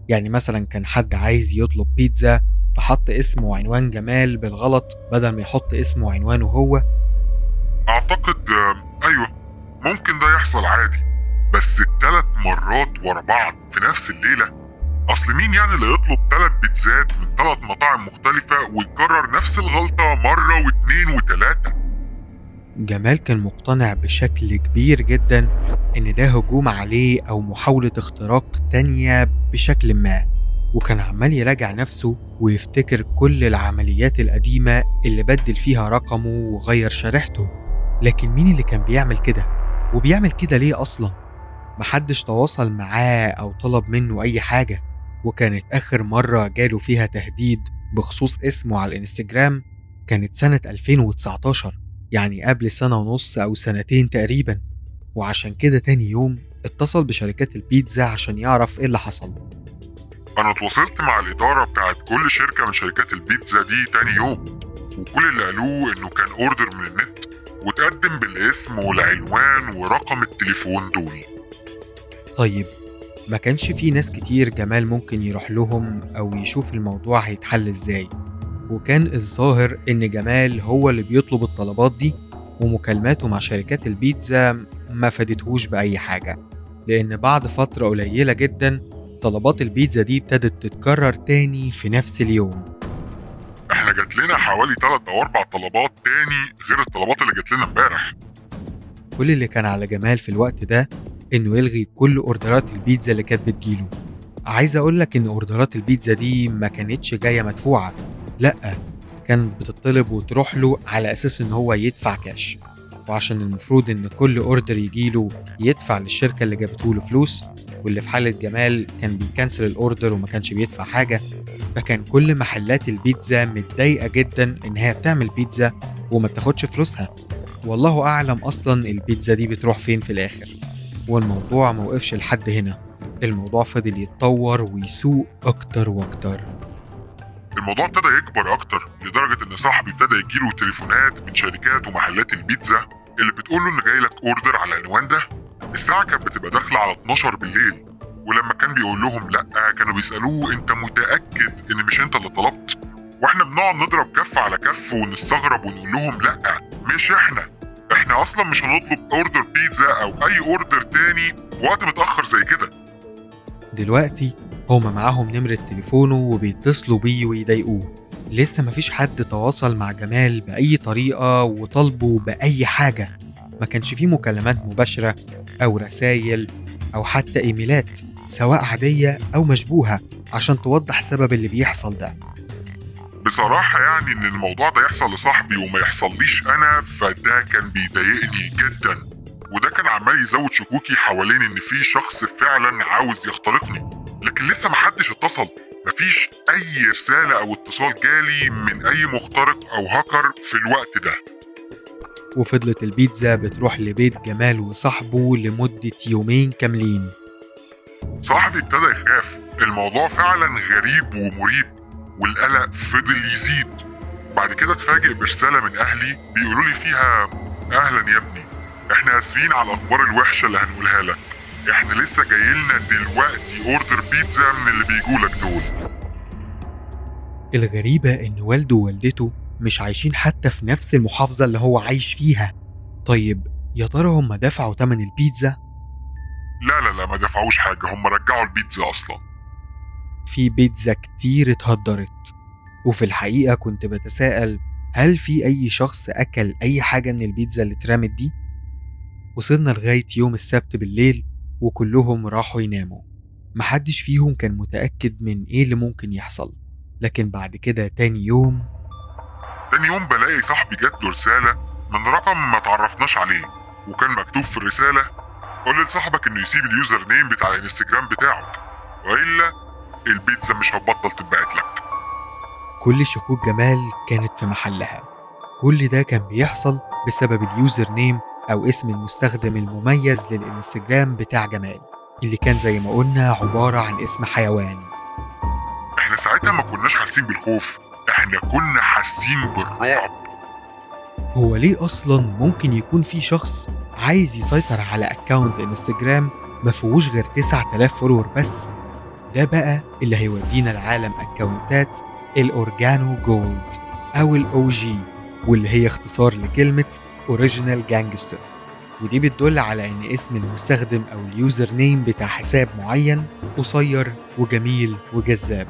يعني مثلا كان حد عايز يطلب بيتزا فحط اسم وعنوان جمال بالغلط بدل ما يحط اسم وعنوانه هو؟ أعتقد آه، أيوه ممكن ده يحصل عادي بس التلات مرات ورا بعض في نفس الليلة أصل مين يعني اللي يطلب تلات بيتزات من تلات مطاعم مختلفة ويكرر نفس الغلطة مرة واتنين وتلاتة؟ جمال كان مقتنع بشكل كبير جدا إن ده هجوم عليه أو محاولة اختراق تانية بشكل ما وكان عمال يراجع نفسه ويفتكر كل العمليات القديمة اللي بدل فيها رقمه وغير شريحته. لكن مين اللي كان بيعمل كده؟ وبيعمل كده ليه أصلا؟ محدش تواصل معاه أو طلب منه أي حاجة. وكانت آخر مرة جاله فيها تهديد بخصوص اسمه على الإنستجرام كانت سنة 2019 يعني قبل سنة ونص أو سنتين تقريبا. وعشان كده تاني يوم اتصل بشركات البيتزا عشان يعرف إيه اللي حصل. أنا اتواصلت مع الإدارة بتاعت كل شركة من شركات البيتزا دي تاني يوم وكل اللي قالوه إنه كان أوردر من النت وتقدم بالاسم والعنوان ورقم التليفون دول. طيب ما كانش في ناس كتير جمال ممكن يروح لهم أو يشوف الموضوع هيتحل إزاي. وكان الظاهر إن جمال هو اللي بيطلب الطلبات دي ومكالماته مع شركات البيتزا ما فادتهوش بأي حاجة. لأن بعد فترة قليلة جدا طلبات البيتزا دي ابتدت تتكرر تاني في نفس اليوم. إحنا جات لنا حوالي 3 أو 4 طلبات تاني غير الطلبات اللي جات لنا امبارح. كل اللي كان على جمال في الوقت ده إنه يلغي كل أوردرات البيتزا اللي كانت بتجيله. عايز أقول لك إن أوردرات البيتزا دي ما كانتش جاية مدفوعة. لأ كانت بتطلب وتروح له على أساس إن هو يدفع كاش وعشان المفروض إن كل order يجيله يدفع للشركة اللي جابته له فلوس واللي في حالة جمال كان بيكنسل ال order وما كانش بيدفع حاجة فكان كل محلات البيتزا متضايقة جدا إن هي بتعمل بيتزا وما تاخدش فلوسها. والله أعلم أصلا البيتزا دي بتروح فين في الآخر. والموضوع موقفش لحد هنا. الموضوع فضل يتطور ويسوء أكتر وأكتر. الموضوع ابتدى يكبر أكتر لدرجة إن صاحبي ابتدى يجيله تليفونات من شركات ومحلات البيتزا اللي بتقول له إن جاي لك أوردر على العنوان ده. الساعة كانت بتبقى داخلة على 12 بالليل ولما كان بيقول لهم لأ كانوا بيسألوه أنت متأكد إن مش أنت اللي طلبت؟ وإحنا بنقعد نضرب كف على كف ونستغرب ونقول لهم لأ مش إحنا. إحنا أصلا مش هنطلب order بيتزا أو أي order تاني وقت متأخر زي كده. دلوقتي هما معاهم نمرة تليفونه وبيتصلوا بيه ويضايقوه. لسه مفيش حد تواصل مع جمال بأي طريقة وطالبه بأي حاجة. ما كانش فيه مكالمات مباشرة أو رسايل أو حتى إيميلات سواء عادية أو مشبوهة عشان توضح سبب اللي بيحصل ده. بصراحة يعني إن الموضوع ده يحصل لصاحبي وما يحصليش أنا فده كان بيضايقني جدا. وده كان عمال يزود شكوكي حوالين إن في شخص فعلا عاوز يخترقني. لكن لسه محدش اتصل. مفيش أي رسالة أو اتصال جالي من أي مخترق أو هاكر في الوقت ده. وفضلت البيتزا بتروح لبيت جمال وصاحبه لمدة يومين كاملين. صاحبي ابتدى يخاف. الموضوع فعلا غريب ومريب. والقلق فضل يزيد. بعد كده اتفاجئ برسالة من أهلي بيقولوا لي فيها أهلا يا ابني إحنا آسفين على الأخبار الوحشة اللي هنقولها لك. إحنا لسه جايلنا دلوقتي اوردر بيتزا من اللي بيجولك دول. الغريبة إن والده ووالدته مش عايشين حتى في نفس المحافظة اللي هو عايش فيها. طيب يا ترى هم دفعوا تمن البيتزا؟ لا لا لا ما دفعوش حاجة. هم رجعوا البيتزا أصلا. في بيتزا كتير اتهدرت. وفي الحقيقة كنت بتساءل هل في أي شخص أكل أي حاجة من البيتزا اللي اترمت دي؟ وصلنا لغاية يوم السبت بالليل وكلهم راحوا يناموا. محدش فيهم كان متأكد من إيه اللي ممكن يحصل. لكن بعد كده تاني يوم تاني يوم بلاقي صاحبي جات له رسالة من رقم ما تعرفناش عليه وكان مكتوب في الرسالة قول لصاحبك إنه يسيب ال username بتاع الانستجرام بتاعه. وإلا البيتزا مش هتبطل تتبعت لك. كل شكوك جمال كانت في محلها. كل ده كان بيحصل بسبب ال username أو اسم المستخدم المميز للإنستجرام بتاع جمال اللي كان زي ما قلنا عبارة عن اسم حيوان. إحنا ساعتها ما كناش حاسين بالخوف إحنا كنا حاسين بالرعب. هو ليه أصلا ممكن يكون في شخص عايز يسيطر على account إنستجرام ما فيهوش غير 9000 follower بس؟ ده بقى اللي هيودينا لعالم أكاونتات ال original gold أو ال OG واللي هي اختصار لكلمة original gangster ودي بتدل على إن اسم المستخدم أو ال username بتاع حساب معين قصير وجميل وجذاب.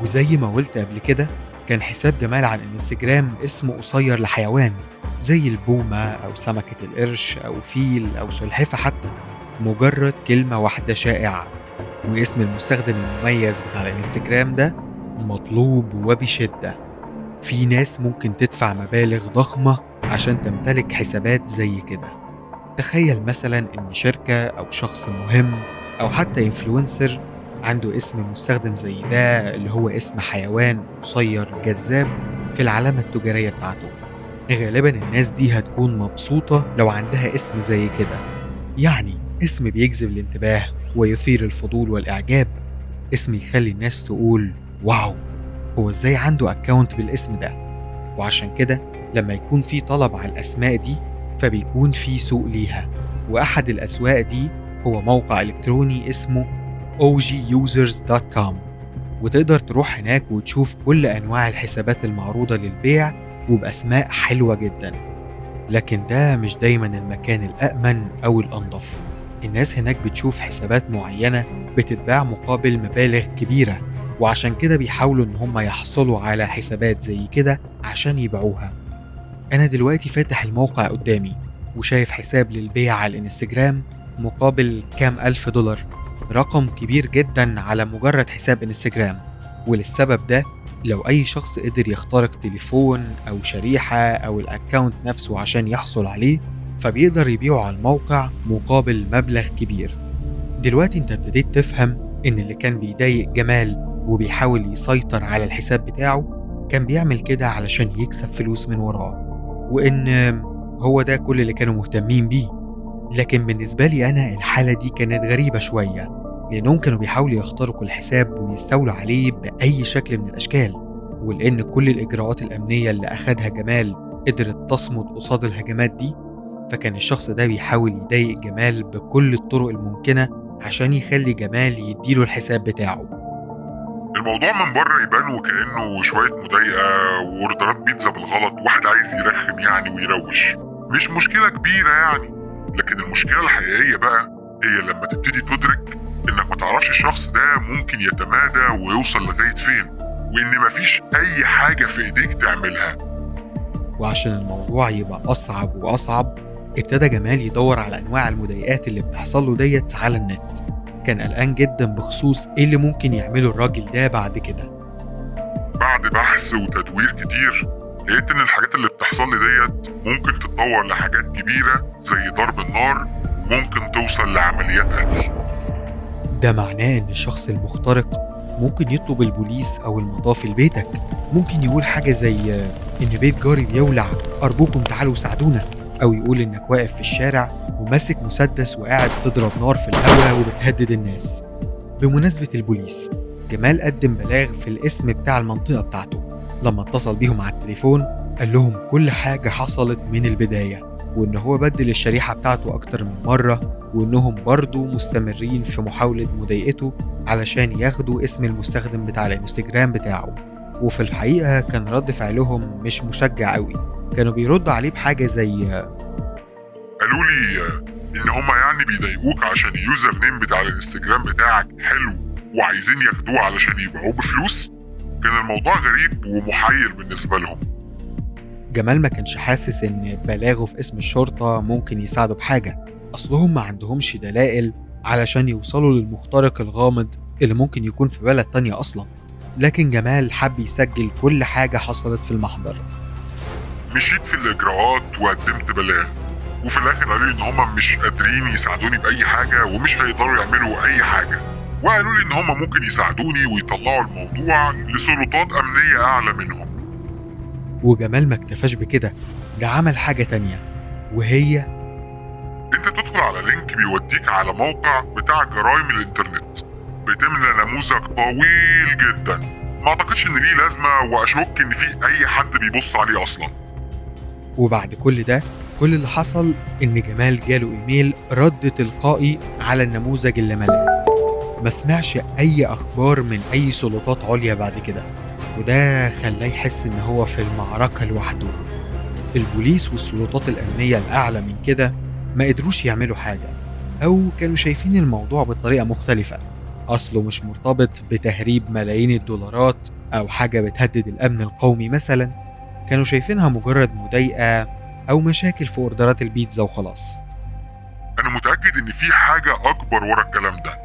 وزي ما قلت قبل كده كان حساب جمال على الانستجرام اسمه قصير لحيوان زي البومة أو سمكة القرش أو فيل أو سلحفة حتى. مجرد كلمة واحدة شائعة. واسم المستخدم المميز بتاع الانستجرام ده مطلوب وبشدة. في ناس ممكن تدفع مبالغ ضخمة عشان تمتلك حسابات زي كده. تخيل مثلا إن شركة أو شخص مهم أو حتى influencer عنده اسم مستخدم زي ده اللي هو اسم حيوان قصير جذاب في العلامة التجارية بتاعته. غالبا الناس دي هتكون مبسوطة لو عندها اسم زي كده. يعني اسم بيجذب الانتباه ويثير الفضول والإعجاب. اسم يخلي الناس تقول wow هو إزاي عنده account بالاسم ده؟ وعشان كده لما يكون في طلب على الأسماء دي فبيكون في سوق ليها. وأحد الأسواق دي هو موقع إلكتروني اسمه ogusers.com وتقدر تروح هناك وتشوف كل أنواع الحسابات المعروضة للبيع وبأسماء حلوة جدا. لكن ده مش دايما المكان الأأمن أو الأنظف الناس هناك بتشوف حسابات معينة بتتباع مقابل مبالغ كبيرة وعشان كده بيحاولوا إن هم يحصلوا على حسابات زي كده عشان يبيعوها. أنا دلوقتي فاتح الموقع قدامي وشايف حساب للبيع على الإنستجرام مقابل كام ألف دولار. رقم كبير جدا على مجرد حساب إنستجرام وللسبب ده لو أي شخص قدر يخترق تليفون أو شريحة أو الأكاونت نفسه عشان يحصل عليه فبيقدر يبيعه على الموقع مقابل مبلغ كبير. دلوقتي انت ابتديت تفهم إن اللي كان بيضايق جمال وبيحاول يسيطر على الحساب بتاعه كان بيعمل كده علشان يكسب فلوس من وراه وإن هو ده كل اللي كانوا مهتمين بيه. لكن بالنسبة لي أنا الحالة دي كانت غريبة شوية لأنهم كانوا بيحاولوا يخترقوا الحساب ويستولوا عليه بأي شكل من الأشكال ولأن كل الإجراءات الأمنية اللي أخدها جمال قدرت تصمد قصاد الهجمات دي فكان الشخص ده بيحاول يضايق جمال بكل الطرق الممكنة عشان يخلي جمال يديله الحساب بتاعه. الموضوع من بره يبان وكأنه شوية مضايقة وأوردرات بيتزا بالغلط واحد عايز يرخم يعني ويروش. مش مشكلة كبيرة يعني لكن المشكلة الحقيقية بقى هي لما تبتدي تدرك إنك ما تعرفش الشخص ده ممكن يتمادى ويوصل لغاية فين وإن مفيش أي حاجة في إيديك تعملها. وعشان الموضوع يبقى أصعب وأصعب ابتدى جمال يدور على أنواع المضايقات اللي بتحصل له ديت على النت. كان قلقان جدا بخصوص إيه اللي ممكن يعمله الراجل ده بعد كده. بعد بحث وتدوير كتير لقيت إن الحاجات اللي بتحصل لي ديت ممكن تتطور لحاجات كبيرة زي ضرب النار وممكن توصل لعمليات قتل. ده معناه إن الشخص المخترق ممكن يطلب البوليس أو المطافي لبيتك. ممكن يقول حاجة زي إن بيت جاري بيولع أرجوكم تعالوا ساعدونا. أو يقول إنك واقف في الشارع وماسك مسدس وقاعد تضرب نار في الهواء وبتهدد الناس. بمناسبة البوليس جمال قدم بلاغ في الاسم بتاع المنطقة بتاعته. لما اتصل بيهم على التليفون قال لهم كل حاجة حصلت من البداية وإن هو بدل الشريحة بتاعته أكتر من مرة وإنهم برضه مستمرين في محاولة مضايقته علشان ياخدوا اسم المستخدم بتاع الانستجرام بتاعه. وفي الحقيقة كان رد فعلهم مش مشجع قوي. كانوا بيردوا عليه بحاجة زي قالوا لي إن هما يعني بيضايقوك عشان اليوزر نيم بتاع الانستجرام بتاعك حلو وعايزين ياخدوه علشان يبيعوه بفلوس؟ كان الموضوع غريب ومحير بالنسبة لهم. جمال ما كانش حاسس إن بلاغه في اسم الشرطة ممكن يساعده بحاجة. اصلهم ما عندهمش دلائل علشان يوصلوا للمخترق الغامض اللي ممكن يكون في بلد تانية أصلا. لكن جمال حب يسجل كل حاجة حصلت في المحضر. مشيت في الإجراءات وقدمت بلاغ. وفي الآخر قالوا لي إن هما مش قادرين يساعدوني بأي حاجة ومش هيقدروا يعملوا أي حاجة. وقالوا لي إن هما ممكن يساعدوني ويطلعوا الموضوع لسلطات أمنية أعلى منهم. وجمال ما اكتفاش بكده ده عمل حاجة تانية. وهي؟ أنت تدخل على لينك بيوديك على موقع بتاع جرائم الإنترنت. بتملى نموذج طويل جدا. ما أعتقدش إن ليه لازمة وأشك إن في أي حد بيبص عليه أصلا. وبعد كل ده كل اللي حصل إن جمال جاله إيميل رد تلقائي على النموذج اللي ملاه. ما سمعش أي أخبار من أي سلطات عليا بعد كده. وده خلاه يحس إن هو في المعركة لوحده. البوليس والسلطات الأمنية الأعلى من كده ما قدروش يعملوا حاجة أو كانوا شايفين الموضوع بطريقة مختلفة. أصله مش مرتبط بتهريب ملايين الدولارات أو حاجة بتهدد الأمن القومي مثلا. كانوا شايفينها مجرد مضايقة أو مشاكل في أوردرات البيتزا وخلاص. أنا متأكد إن في حاجة أكبر ورا الكلام ده.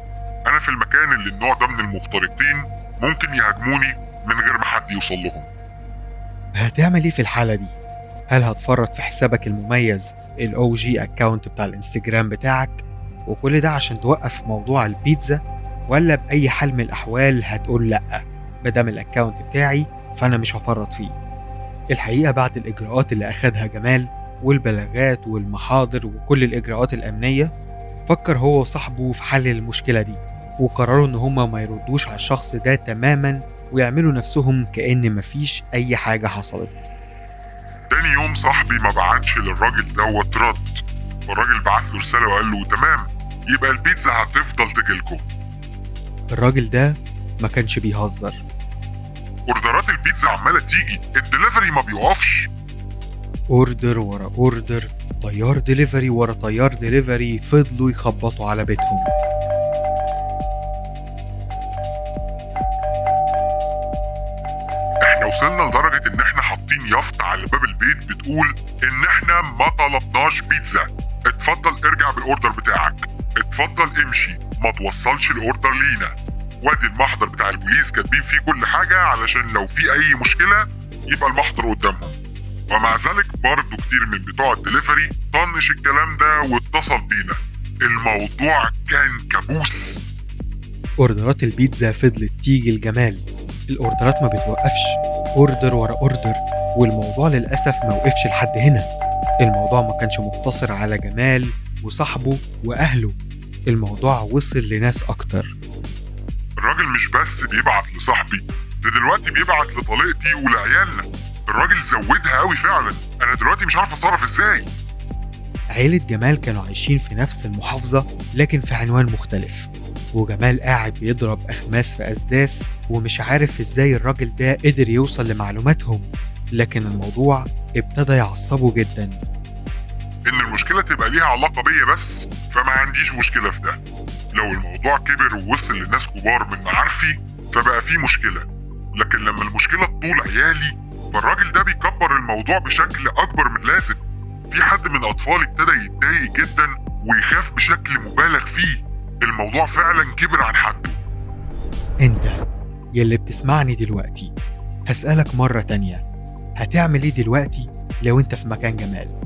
أنا في المكان اللي النوع ده من المخترقين ممكن يهاجموني من غير ما حد يوصل لهم. هتعمل إيه في الحالة دي؟ هل هتفرط في حسابك المميز ال OG account بتاع الإنستجرام بتاعك وكل ده عشان توقف موضوع البيتزا؟ ولا بأي حال من الأحوال هتقول لأ مادام ال account بتاعي فأنا مش هفرط فيه؟ الحقيقة بعد الإجراءات اللي أخدها جمال والبلاغات والمحاضر وكل الإجراءات الأمنية فكر هو وصاحبه في حل المشكلة دي وقرروا إن هما ما يردوش على الشخص ده تماما ويعملوا نفسهم كأن مفيش أي حاجة حصلت. تاني يوم صاحبي ما بعتش للراجل دوت رد. فالراجل بعت له رسالة وقال له تمام يبقى البيتزا هتفضل تجيلكم. الراجل ده ما كانش بيهزر. اوردرات البيتزا عمالة تيجي الدليفري ما بيقفش. order ورا order طيار دليفري ورا طيار دليفري فضلوا يخبطوا على بيتهم. إحنا وصلنا لدرجة إن إحنا حاطين يافطة على باب البيت بتقول إن إحنا ما طلبناش بيتزا. اتفضل ارجع بال order بتاعك. اتفضل امشي. ما توصلش ال order لينا. وادي المحضر بتاع البوليس كاتبين فيه كل حاجة علشان لو في أي مشكلة يبقى المحضر قدامهم. ومع ذلك برضه كتير من بتوع الدليفري طنش الكلام ده واتصل بينا. الموضوع كان كابوس. أوردرات البيتزا فضلت تيجي لجمال. الأوردرات ما بتوقفش. order ورا order. والموضوع للأسف ما وقفش لحد هنا. الموضوع ما كانش مقتصر على جمال وصاحبه وأهله. الموضوع وصل لناس أكتر. الراجل مش بس بيبعت لصاحبي ده دلوقتي بيبعت لطليقتي ولعيالنا. الراجل زودها قوي فعلا. أنا دلوقتي مش عارف أتصرف إزاي. عيلة جمال كانوا عايشين في نفس المحافظة لكن في عنوان مختلف. وجمال قاعد بيضرب أخماس في أسداس ومش عارف إزاي الراجل ده قدر يوصل لمعلوماتهم. لكن الموضوع ابتدى يعصبه جدا. إن المشكلة تبقى ليها علاقة بيا بس فما عنديش مشكلة في ده. لو الموضوع كبر ووصل لناس كبار من معارفي فبقى في مشكلة. لكن لما المشكلة تطول عيالي فالراجل ده بيكبر الموضوع بشكل أكبر من اللازم. في حد من اطفالي ابتدى يتضايق جدا ويخاف بشكل مبالغ فيه. الموضوع فعلا كبر عن حده. أنت يلي بتسمعني دلوقتي هسألك مرة تانية. هتعمل إيه دلوقتي لو أنت في مكان جمال؟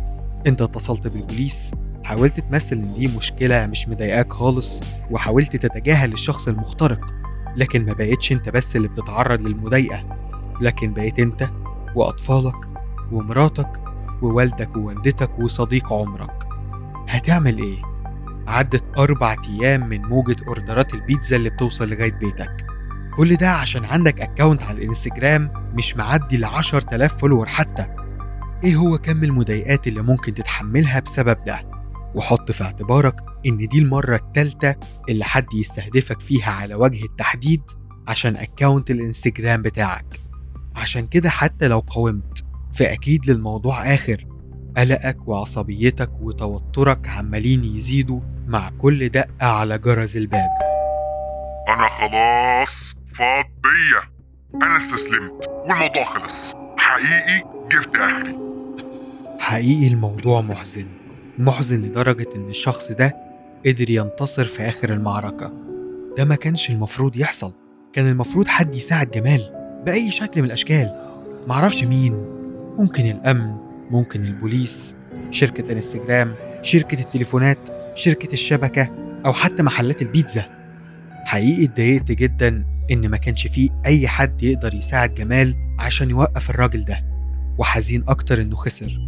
أنت اتصلت بالبوليس؟ حاولت تمثل إن دي مشكلة مش مضايقاك خالص وحاولت تتجاهل الشخص المخترق لكن ما بقتش أنت بس اللي بتتعرض للمضايقة لكن بقيت أنت وأطفالك ومراتك ووالدك ووالدتك وصديق عمرك. هتعمل إيه؟ عدت أربع أيام من موجة أوردرات البيتزا اللي بتوصل لغاية بيتك. كل ده عشان عندك account على الإنستجرام مش معدي ل 10000 follower حتى. إيه هو كم المضايقات اللي ممكن تتحملها بسبب ده؟ وحط في اعتبارك إن دي المرة التالتة اللي حد يستهدفك فيها على وجه التحديد عشان أكاونت الإنستجرام بتاعك. عشان كده حتى لو قاومت فأكيد للموضوع آخر قلقك وعصبيتك وتوترك عمالين يزيدوا مع كل دقة على جرس الباب. أنا خلاص فاض بيا. أنا استسلمت والموضوع خلص. حقيقي جبت آخري. حقيقي الموضوع محزن. محزن لدرجة إن الشخص ده قدر ينتصر في آخر المعركة. ده ما كانش المفروض يحصل. كان المفروض حد يساعد جمال بأي شكل من الأشكال. معرفش مين. ممكن الأمن ممكن البوليس شركة انستجرام شركة التليفونات شركة الشبكة أو حتى محلات البيتزا. حقيقي اتضايقت جدا إن ما كانش فيه أي حد يقدر يساعد جمال عشان يوقف الراجل ده. وحزين أكتر إنه خسر.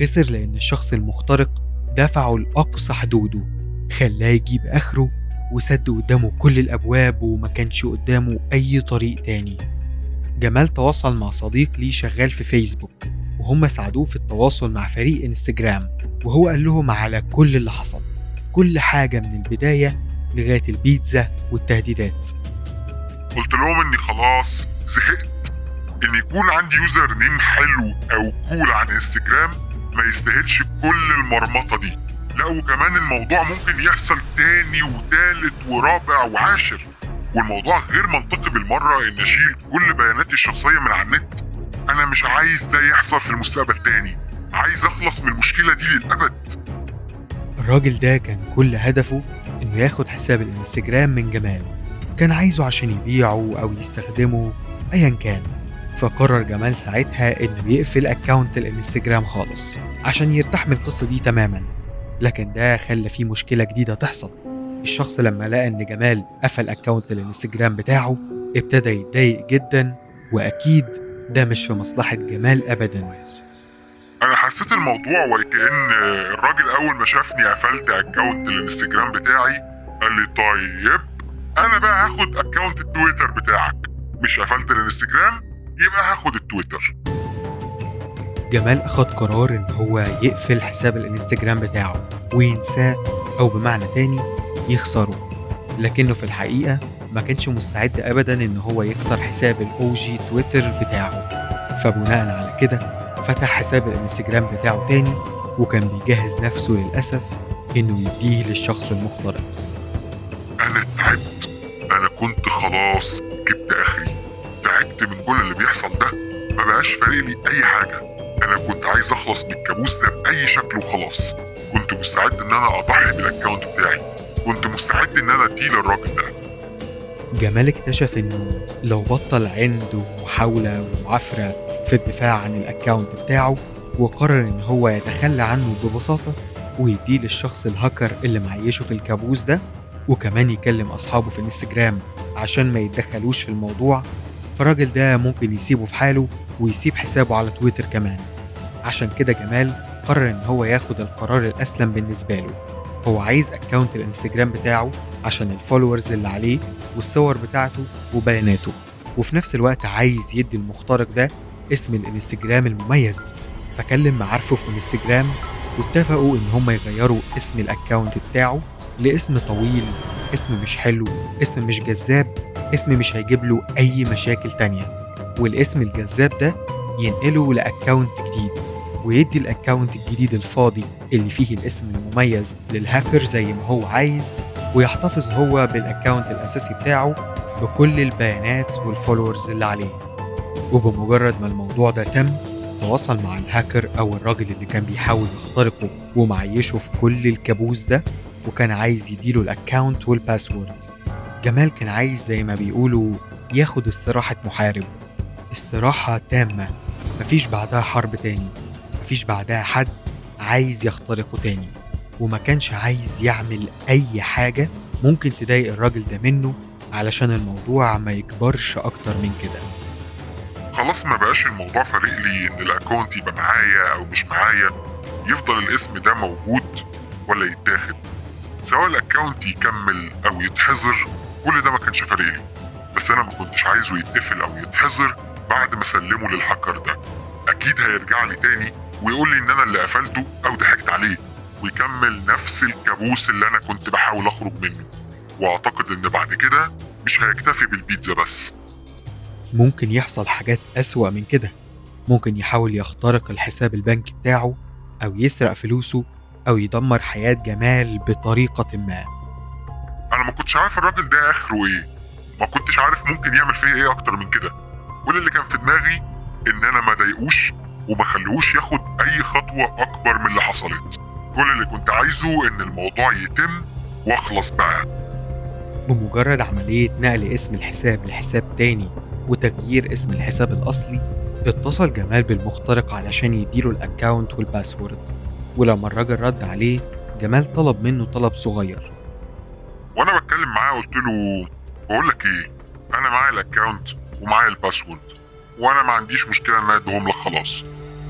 خسر لأن الشخص المخترق دفعه لأقصى حدوده خلاه يجيب آخره وسد قدامه كل الأبواب وما كانش قدامه أي طريق تاني. جمال تواصل مع صديق ليه شغال في فيسبوك وهم ساعدوه في التواصل مع فريق إنستجرام وهو قال لهم على كل اللي حصل كل حاجة من البداية لغاية البيتزا والتهديدات. قلت لهم إني خلاص زهقت إن يكون عندي username حلو أو cool على إنستجرام ما يستاهلش كل المرمطة دي. لا وكمان الموضوع ممكن يحصل تاني وتالت ورابع وعاشر. والموضوع غير منطقي بالمرة إن أشيل كل بياناتي الشخصية من على النت. أنا مش عايز ده يحصل في المستقبل تاني. عايز أخلص من المشكلة دي للأبد. الراجل ده كان كل هدفه إنه ياخد حساب الانستجرام من جمال كان عايزه عشان يبيعه أو يستخدمه أيا كان. فقرر جمال ساعتها إنه يقفل account الإنستجرام خالص عشان يرتاح من القصة دي تماما. لكن ده خلى فيه مشكلة جديدة تحصل. الشخص لما لقى إن جمال قفل account الإنستجرام بتاعه ابتدى يتضايق جدا وأكيد ده مش في مصلحة جمال ابدا. أنا حسيت الموضوع وكأن الراجل أول ما شافني قفلت account الإنستجرام بتاعي قال لي طيب أنا بقى هاخد account التويتر بتاعك. مش قفلت الإنستجرام يبقى هاخد التويتر. جمال أخد قرار إن هو يقفل حساب الإنستجرام بتاعه وينساه أو بمعنى تاني يخسره. لكنه في الحقيقة ما كانش مستعد أبدا إن هو يكسر حساب الأو جي تويتر بتاعه. فبناء على كده فتح حساب الإنستجرام بتاعه تاني وكان بيجهز نفسه للأسف إنه يديه للشخص المخترق. أنا تعبت. أنا كنت خلاص جبت آخري. من كل اللي بيحصل ده ما بقاش فارق لي أي حاجة. أنا كنت عايز أخلص من الكابوس ده بأي شكل وخلاص. كنت مستعد إن أنا أضحي بال account بتاعي. كنت مستعد إن أنا أديه للراجل ده. جمال اكتشف انه لو بطل عند ومحاولة ومعافرة في الدفاع عن ال account بتاعه وقرر إن هو يتخلى عنه ببساطة ويديه للشخص الهاكر اللي معيشه في الكابوس ده وكمان يكلم أصحابه في الإنستجرام عشان ما يتدخلوش في الموضوع فالراجل ده ممكن يسيبه في حاله ويسيب حسابه على تويتر كمان. عشان كده جمال قرر إن هو ياخد القرار الأسلم بالنسبة له. هو عايز account الإنستجرام بتاعه عشان ال followers اللي عليه والصور بتاعته وبياناته. وفي نفس الوقت عايز يدي المخترق ده اسم الإنستجرام المميز. فكلم معارفه في إنستجرام واتفقوا إن هم يغيروا اسم ال account بتاعه لاسم طويل اسم مش حلو اسم مش جذاب اسم مش هيجيب له أي مشاكل تانية والاسم الجذاب ده ينقله ل account جديد ويدي ال account الجديد الفاضي اللي فيه الاسم المميز للهاكر زي ما هو عايز ويحتفظ هو بال account الأساسي بتاعه بكل البيانات وال followers اللي عليه. وبمجرد ما الموضوع ده تم تواصل مع الهاكر أو الراجل اللي كان بيحاول يخترقه ومعيشه في كل الكابوس ده وكان عايز يديله ال account وال password جمال كان عايز زي ما بيقولوا ياخد استراحة محارب. استراحة تامة. مفيش بعدها حرب تاني. مفيش بعدها حد عايز يخترقه تاني. وما كانش عايز يعمل أي حاجة ممكن تضايق الراجل ده منه علشان الموضوع ما يكبرش أكتر من كده. خلاص ما بقاش الموضوع فارق لي إن الأكونت يبقى معايا أو مش معايا. يفضل الاسم ده موجود ولا يتاخد. سواء الأكونت يكمل أو يتحظر كل ده ما كانش فارق لي بس أنا ما كنتش عايزه يتقفل أو يتحظر بعد ما اسلمه للهاكر ده. أكيد هيرجع لي تاني ويقول لي إن أنا اللي قفلته أو ضحكت عليه ويكمل نفس الكابوس اللي أنا كنت بحاول أخرج منه. وأعتقد إن بعد كده مش هيكتفي بالبيتزا بس. ممكن يحصل حاجات أسوأ من كده. ممكن يحاول يخترق الحساب البنكي بتاعه أو يسرق فلوسه أو يدمر حياة جمال بطريقة ما. أنا ما كنتش عارف الراجل ده اخره إيه. ما كنتش عارف ممكن يعمل فيا إيه أكتر من كده. كل اللي كان في دماغي ان أنا ما ضايقوش وما خليهوش ياخد اي خطوة اكبر من اللي حصلت. كل اللي كنت عايزه ان الموضوع يتم واخلص بقى. بمجرد عملية نقل اسم الحساب لحساب تاني وتغيير اسم الحساب الأصلي اتصل جمال بالمخترق علشان يديله ال account وال password. ولما الراجل رد عليه جمال طلب منه طلب صغير. وأنا بتكلم معاه قلت له بقول لك إيه أنا معايا ال account ومعايا ال password وأنا ما عنديش مشكلة ان اديهم لك خلاص.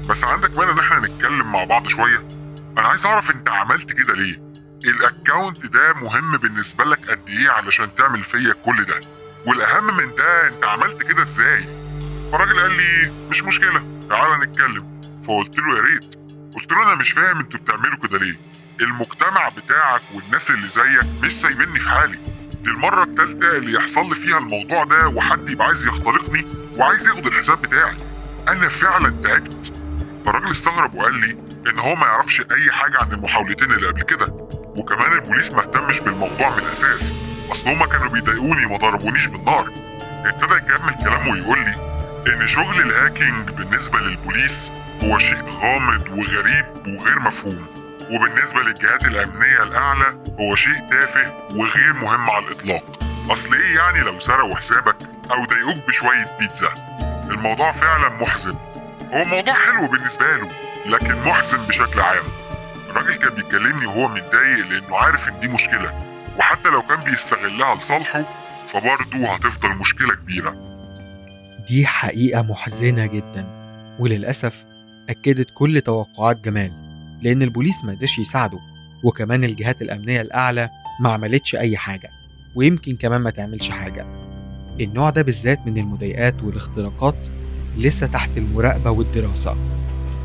بس عندك مانع ان إحنا نتكلم مع بعض شوية؟ أنا عايز اعرف انت عملت كده ليه؟ ال account ده مهم بالنسبة لك قد إيه علشان تعمل فيا كل ده؟ والاهم من ده انت عملت كده إزاي؟ فالراجل قال لي مش مشكلة تعالى نتكلم. فقلت له يا ريت. قلت له أنا مش فاهم أنتوا بتعملوا كده ليه. المجتمع بتاعك والناس اللي زيك مش سايبيني في حالي. دي المرة التالتة اللي يحصل لي فيها الموضوع ده وحد يبقى عايز يخترقني وعايز ياخد الحساب بتاعي. أنا فعلا تعبت. فالراجل استغرب وقال لي إن هو ما يعرفش أي حاجة عن المحاولتين اللي قبل كده وكمان البوليس ما اهتمش بالموضوع من الأساس. أصل هما كانوا بيضايقوني وما ضربونيش بالنار. ابتدى يكمل كلامه ويقول لي إن شغل ال hacking بالنسبة للبوليس هو شيء غامض وغريب وغير مفهوم. وبالنسبة للجهات الأمنية الأعلى هو شيء تافه وغير مهم على الإطلاق. أصل إيه يعني لو سرقوا حسابك أو ضايقوك بشوية بيتزا؟ الموضوع فعلا محزن. هو موضوع حلو بالنسبة له لكن محزن بشكل عام. الراجل كان بيكلمني وهو متضايق لأنه عارف إن دي مشكلة وحتى لو كان بيستغلها لصالحه فبرضه هتفضل مشكلة كبيرة. دي حقيقة محزنة جدا وللأسف أكدت كل توقعات جمال. لأن البوليس ما قدرش يساعده وكمان الجهات الأمنية الأعلى ما عملتش أي حاجة ويمكن كمان ما تعملش حاجة. النوع ده بالذات من المضايقات والاختراقات لسه تحت المراقبة والدراسة.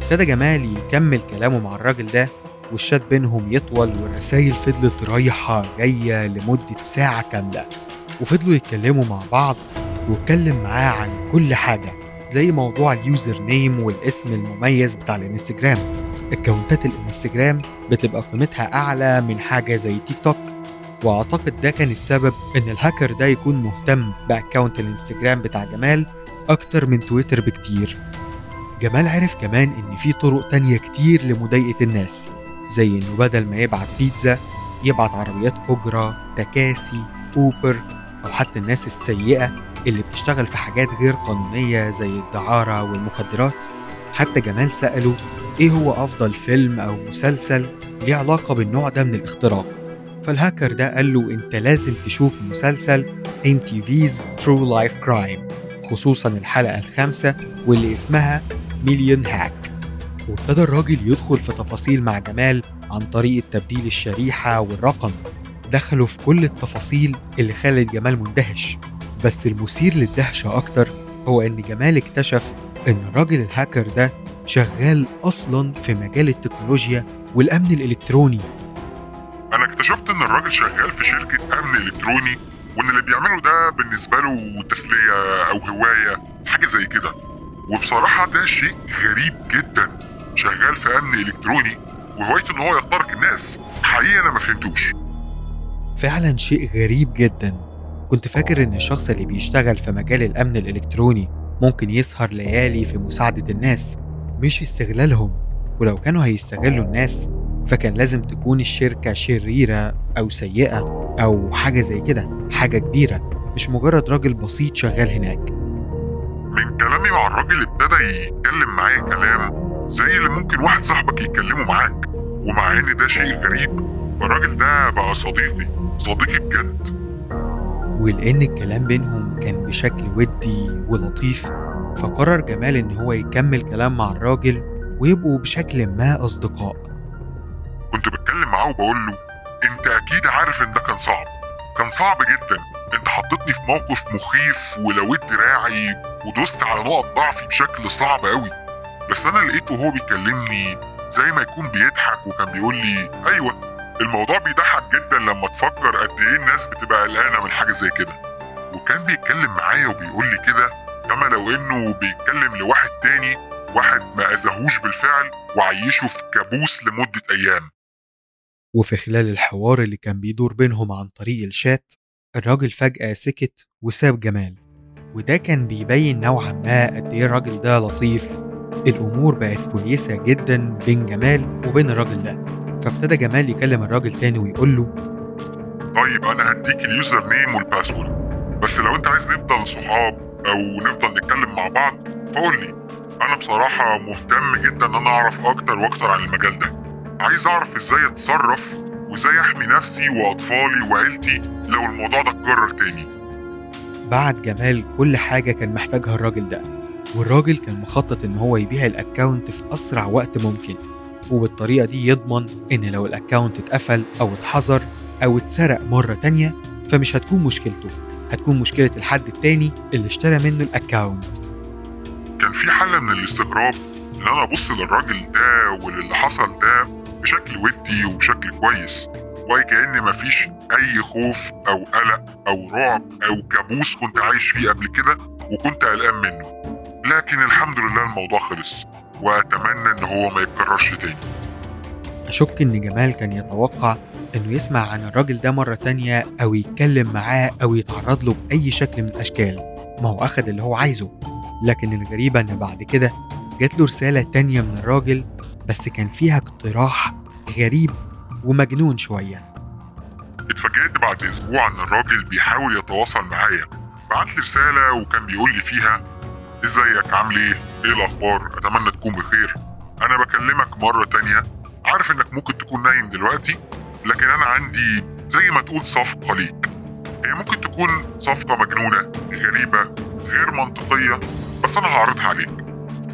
ابتدى جمال يكمل كلامه مع الراجل ده والشات بينهم يطول والرسايل فضلت رايحة جاية لمدة ساعة كاملة. وفضلوا يتكلموا مع بعض واتكلم معاه عن كل حاجة زي موضوع ال username والاسم المميز بتاع الانستجرام. account ات الإنستجرام بتبقى قيمتها أعلى من حاجة زي تيك توك وأعتقد ده كان السبب إن الهاكر ده يكون مهتم ب account الإنستجرام بتاع جمال أكتر من تويتر بكتير. جمال عرف كمان إن في طرق تانية كتير لمضايقة الناس زي إنه بدل ما يبعت بيتزا يبعت عربيات أجرة تكاسي أوبر أو حتى الناس السيئة اللي بتشتغل في حاجات غير قانونية زي الدعارة والمخدرات. حتى جمال سأله إيه هو أفضل فيلم أو مسلسل ليه علاقة بالنوع ده من الاختراق؟ فالهاكر ده قال له أنت لازم تشوف مسلسل MTV's True Life Crime خصوصا الحلقة الخامسة واللي اسمها مليون هاك وابتدى الراجل يدخل في تفاصيل مع جمال عن طريقة تبديل الشريحة والرقم. دخلوا في كل التفاصيل اللي خلت جمال مندهش. بس المثير للدهشة أكتر هو إن جمال اكتشف إن الراجل الهاكر ده شغال أصلا في مجال التكنولوجيا والأمن الإلكتروني. أنا اكتشفت إن الراجل شغال في شركة أمن إلكتروني وإن اللي بيعمله ده بالنسبة له تسلية أو هواية حاجة زي كده. وبصراحة ده شيء غريب جدا. شغال في أمن إلكتروني وهوايته إن هو يخترق الناس. حقيقة أنا ما فهمتوش. فعلا شيء غريب جدا. كنت فاكر إن الشخص اللي بيشتغل في مجال الأمن الإلكتروني ممكن يسهر ليالي في مساعدة الناس. مش استغلالهم ولو كانوا هيستغلوا الناس فكان لازم تكون الشركة شريرة أو سيئة أو حاجة زي كده حاجة كبيرة مش مجرد راجل بسيط شغال هناك. من كلامي مع الراجل ابتدى يتكلم معايا كلام زي اللي ممكن واحد صاحبك يتكلمه معاك ومع إن ده شيء غريب فالراجل ده بقى صديقي صديقي بجد. ولأن الكلام بينهم كان بشكل ودي ولطيف فقرر جمال إن هو يكمل كلام مع الراجل ويبقوا بشكل ما أصدقاء. كنت بتكلم معاه وبقول له أنت أكيد عارف إن ده كان صعب. كان صعب جدا. أنت حطيتني في موقف مخيف ولويت دراعي ودوست على نقط ضعفي بشكل صعب قوي بس أنا لقيته وهو بيكلمني زي ما يكون بيضحك وكان بيقول لي أيوه الموضوع بيضحك جدا لما تفكر قد إيه الناس بتبقى قلقانة من حاجة زي كده. وكان بيتكلم معايا وبيقول لي كده كما لو انه بيتكلم لواحد تاني واحد ما اذاهوش بالفعل وعيشه في كابوس لمدة أيام. وفي خلال الحوار اللي كان بيدور بينهم عن طريق الشات الراجل فجأة سكت وساب جمال. وده كان بيبين نوعا ما قد إيه الراجل ده لطيف. الأمور بقت كويسة جدا بين جمال وبين الراجل ده. فابتدى جمال يكلم الراجل تاني ويقول له طيب أنا هديك ال username وال password. بس لو أنت عايز نفضل صحاب أو نفضل نتكلم مع بعض؟ فقول لي. أنا بصراحة مهتم جدا إن أنا أعرف أكتر وأكتر عن المجال ده. عايز أعرف إزاي أتصرف وإزاي أحمي نفسي وأطفالي وعيلتي لو الموضوع ده اتكرر تاني. بعد جمال كل حاجة كان محتاجها الراجل ده والراجل كان مخطط إن هو يبيع ال account في أسرع وقت ممكن وبالطريقة دي يضمن إن لو الأكاونت اتقفل أو اتحظر أو اتسرق مرة تانية فمش هتكون مشكلته. هتكون مشكلة الحد التاني اللي اشترى منه الأكاونت. كان في حل من الاستغراب إن أنا أبص للراجل ده وللي حصل ده بشكل ودي وبشكل كويس وكأن مفيش أي خوف أو قلق أو رعب أو كابوس كنت عايش فيه قبل كده وكنت قلقان منه. لكن الحمد لله الموضوع خلص وأتمنى إن هو ما يتكررش تاني. أشك إن جمال كان يتوقع إنه يسمع عن الراجل ده مرة تانية أو يتكلم معاه أو يتعرض له بأي شكل من الأشكال. ما هو أخد اللي هو عايزه. لكن الغريبة إن بعد كده جات له رسالة تانية من الراجل بس كان فيها اقتراح غريب ومجنون شوية. اتفاجئت بعد أسبوع إن الراجل بيحاول يتواصل معايا. بعت لي رسالة وكان بيقول لي فيها إزيك؟ عامل إيه؟ إيه الأخبار؟ أتمنى تكون بخير. أنا بكلمك مرة تانية. عارف إنك ممكن تكون نايم دلوقتي؟ لكن أنا عندي زي ما تقول صفقه ليك هي ممكن تكون صفقة مجنونة غريبة غير منطقية بس أنا هعرضها عليك.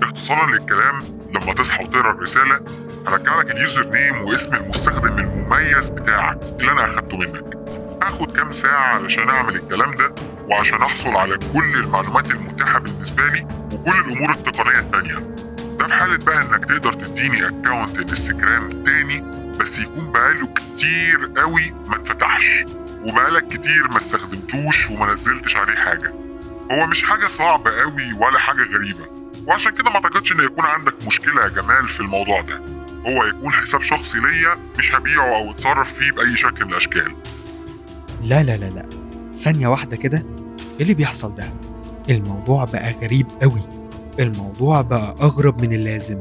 اختصارا للكلام لما تصحى وتقرأ الرسالة هرجع لك اليوزر نيم واسم المستخدم المميز بتاعك اللي أنا أخدته منك. هاخد كام ساعة علشان أعمل الكلام ده وعشان أحصل على كل المعلومات المتاحة بالنسبة لي وكل الأمور التقنية التانية. ده في حالة بقى إنك تقدر تديني اكونت انستجرام تاني بس يكون بقاله كتير قوي ما اتفتحش. وبقالك كتير ما استخدمتوش وما نزلتش عليه حاجة. هو مش حاجة صعبة قوي ولا حاجة غريبة. وعشان كده ما اعتقدش ان يكون عندك مشكلة يا جمال في الموضوع ده. هو يكون حساب شخصي ليا مش هبيعه أو اتصرف فيه بأي شكل من الأشكال. لا لا لا لا. ثانية واحدة كده. إيه اللي بيحصل ده؟ الموضوع بقى غريب قوي. الموضوع بقى أغرب من اللازم.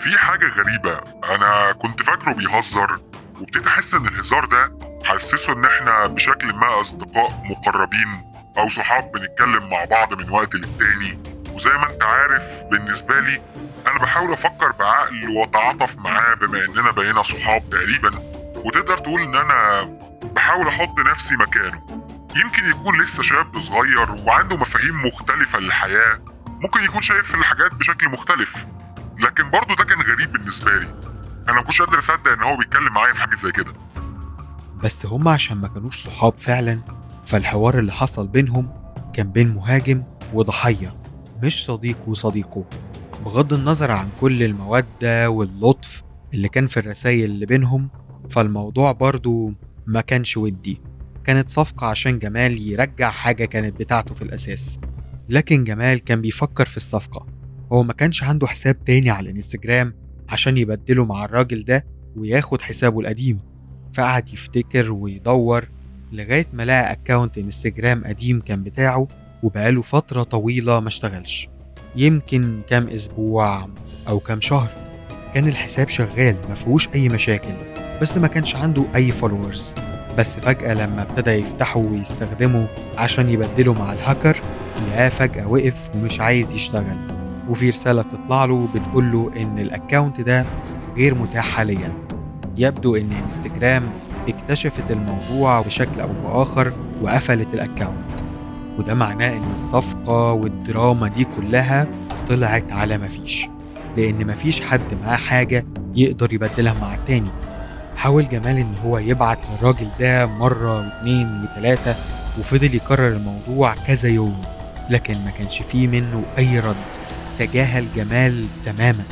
في حاجة غريبة. أنا كنت فاكره بيهزر وابتديت أحس إن الهزار ده حسسه إن إحنا بشكل ما أصدقاء مقربين أو صحاب بنتكلم مع بعض من وقت للتاني. وزي ما أنت عارف بالنسبة لي أنا بحاول أفكر بعقل وأتعاطف معاه بما إننا بقينا صحاب تقريبا. وتقدر تقول إن أنا بحاول أحط نفسي مكانه. يمكن يكون لسه شاب صغير وعنده مفاهيم مختلفة للحياة. ممكن يكون شايف الحاجات بشكل مختلف. لكن برضه ده كان غريب بالنسبة لي. أنا ما كنتش قادر أصدق إن هو بيتكلم معايا في حاجة زي كده. بس هما عشان ما كانوش صحاب فعلا فالحوار اللي حصل بينهم كان بين مهاجم وضحية مش صديق وصديقه. بغض النظر عن كل المودة واللطف اللي كان في الرسايل اللي بينهم فالموضوع برضو ما كانش ودي. كانت صفقة عشان جمال يرجع حاجة كانت بتاعته في الأساس. لكن جمال كان بيفكر في الصفقة. هو ما كانش عنده حساب تاني على الانستجرام عشان يبدله مع الراجل ده وياخد حسابه القديم. فقعد يفتكر ويدور لغاية ما لقى account انستجرام قديم كان بتاعه وبقاله فترة طويلة ما اشتغلش. يمكن كام أسبوع أو كام شهر كان الحساب شغال ما فيهوش أي مشاكل بس ما كانش عنده أي followers بس فجأة لما ابتدى يفتحه ويستخدمه عشان يبدله مع الهاكر لقاه فجأة وقف ومش عايز يشتغل. وفي رسالة بتطلع له بتقول له إن ال account ده غير متاح حاليا. يبدو إن إنستجرام اكتشفت الموضوع بشكل أو بآخر وقفلت الأكاونت. وده معناه إن الصفقة والدراما دي كلها طلعت على مفيش لأن مفيش حد معاه حاجة يقدر يبدلها مع التاني حاول جمال إن هو يبعت للراجل ده مرة واتنين وتلاتة وفضل يكرر الموضوع كذا يوم لكن ما كانش فيه منه أي رد. تجاهل جمال تماما.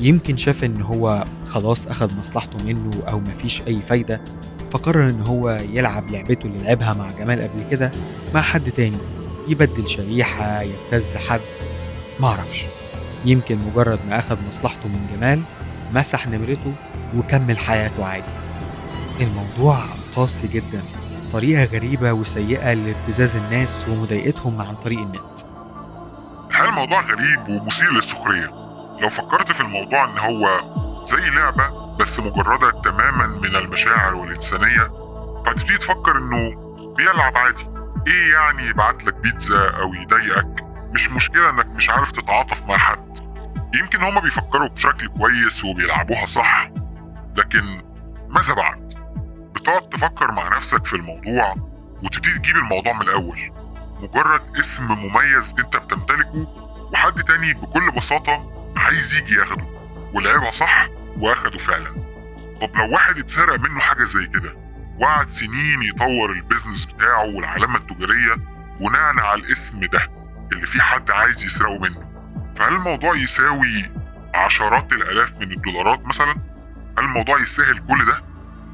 يمكن شاف إن هو خلاص أخد مصلحته منه أو مفيش أي فايدة فقرر إن هو يلعب لعبته اللي لعبها مع جمال قبل كده مع حد تاني يبدل شريحة يبتز حد معرفش يمكن مجرد ما أخد مصلحته من جمال مسح نمرته وكمل حياته عادي. الموضوع قاسي جدا طريقة غريبة وسيئة لابتزاز الناس ومضايقتهم عن طريق النت. الحقيقة الموضوع غريب ومثير للسخرية؟ لو فكرت في الموضوع إن هو زي لعبة بس مجردة تماما من المشاعر والإنسانية فتبتدي تفكر إنه بيلعب عادي. إيه يعني يبعت لك بيتزا أو يضايقك؟ مش مشكلة إنك مش عارف تتعاطف مع حد. يمكن هما بيفكروا بشكل كويس وبيلعبوها صح لكن ماذا بعد؟ بتقعد تفكر مع نفسك في الموضوع وتبتدي تجيب الموضوع من الأول. مجرد اسم مميز انت بتمتلكه وحد تاني بكل بساطة عايز يجي ياخده ولعبها صح واخده فعلا طب لو واحد اتسرق منه حاجة زي كده وقعد سنين يطور البيزنس بتاعه والعلامة التجارية بناء على الاسم ده اللي فيه حد عايز يسرقه منه فهل الموضوع يساوي عشرات الآلاف من الدولارات مثلا؟ هل الموضوع يستاهل كل ده؟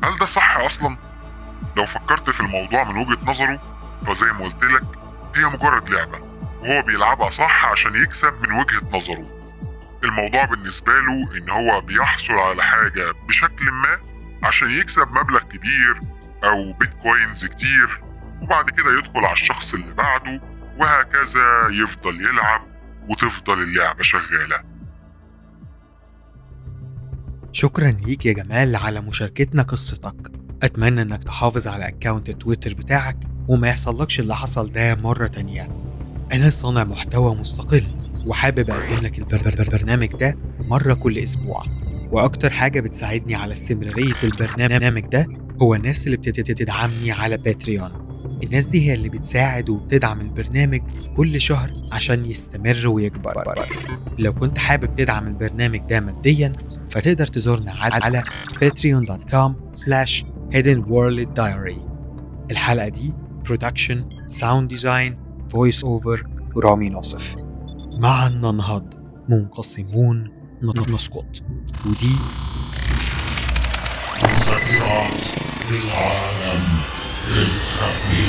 هل ده صح أصلا؟ لو فكرت في الموضوع من وجهة نظره فزي ما قلت لك هي مجرد لعبة وهو بيلعبها صح عشان يكسب من وجهة نظره. الموضوع بالنسبة له إن هو بيحصل على حاجة بشكل ما عشان يكسب مبلغ كبير أو بيتكوينز كتير وبعد كده يدخل على الشخص اللي بعده وهكذا يفضل يلعب وتفضل اللعبة شغالة. شكرا ليك يا جمال على مشاركتنا قصتك. أتمنى إنك تحافظ على أكاونت تويتر بتاعك وما يحصلكش اللي حصل ده مرة تانية. أنا صانع محتوى مستقل وحابب أقدم لك البر- البرنامج ده مرة كل أسبوع. وأكتر حاجة بتساعدني على استمرارية البرنامج ده هو الناس اللي بتدعمني على باتريون الناس دي هي اللي بتساعد وبتدعم البرنامج كل شهر عشان يستمر ويكبر. لو كنت حابب تدعم البرنامج ده ماديا فتقدر تزورنا على patreon.com slash hidden world diary. الحلقة دي production sound design voice over رامي ناصف معا ننهض. منقسمون. نسقط ودي. مسكرات للعالم الخفي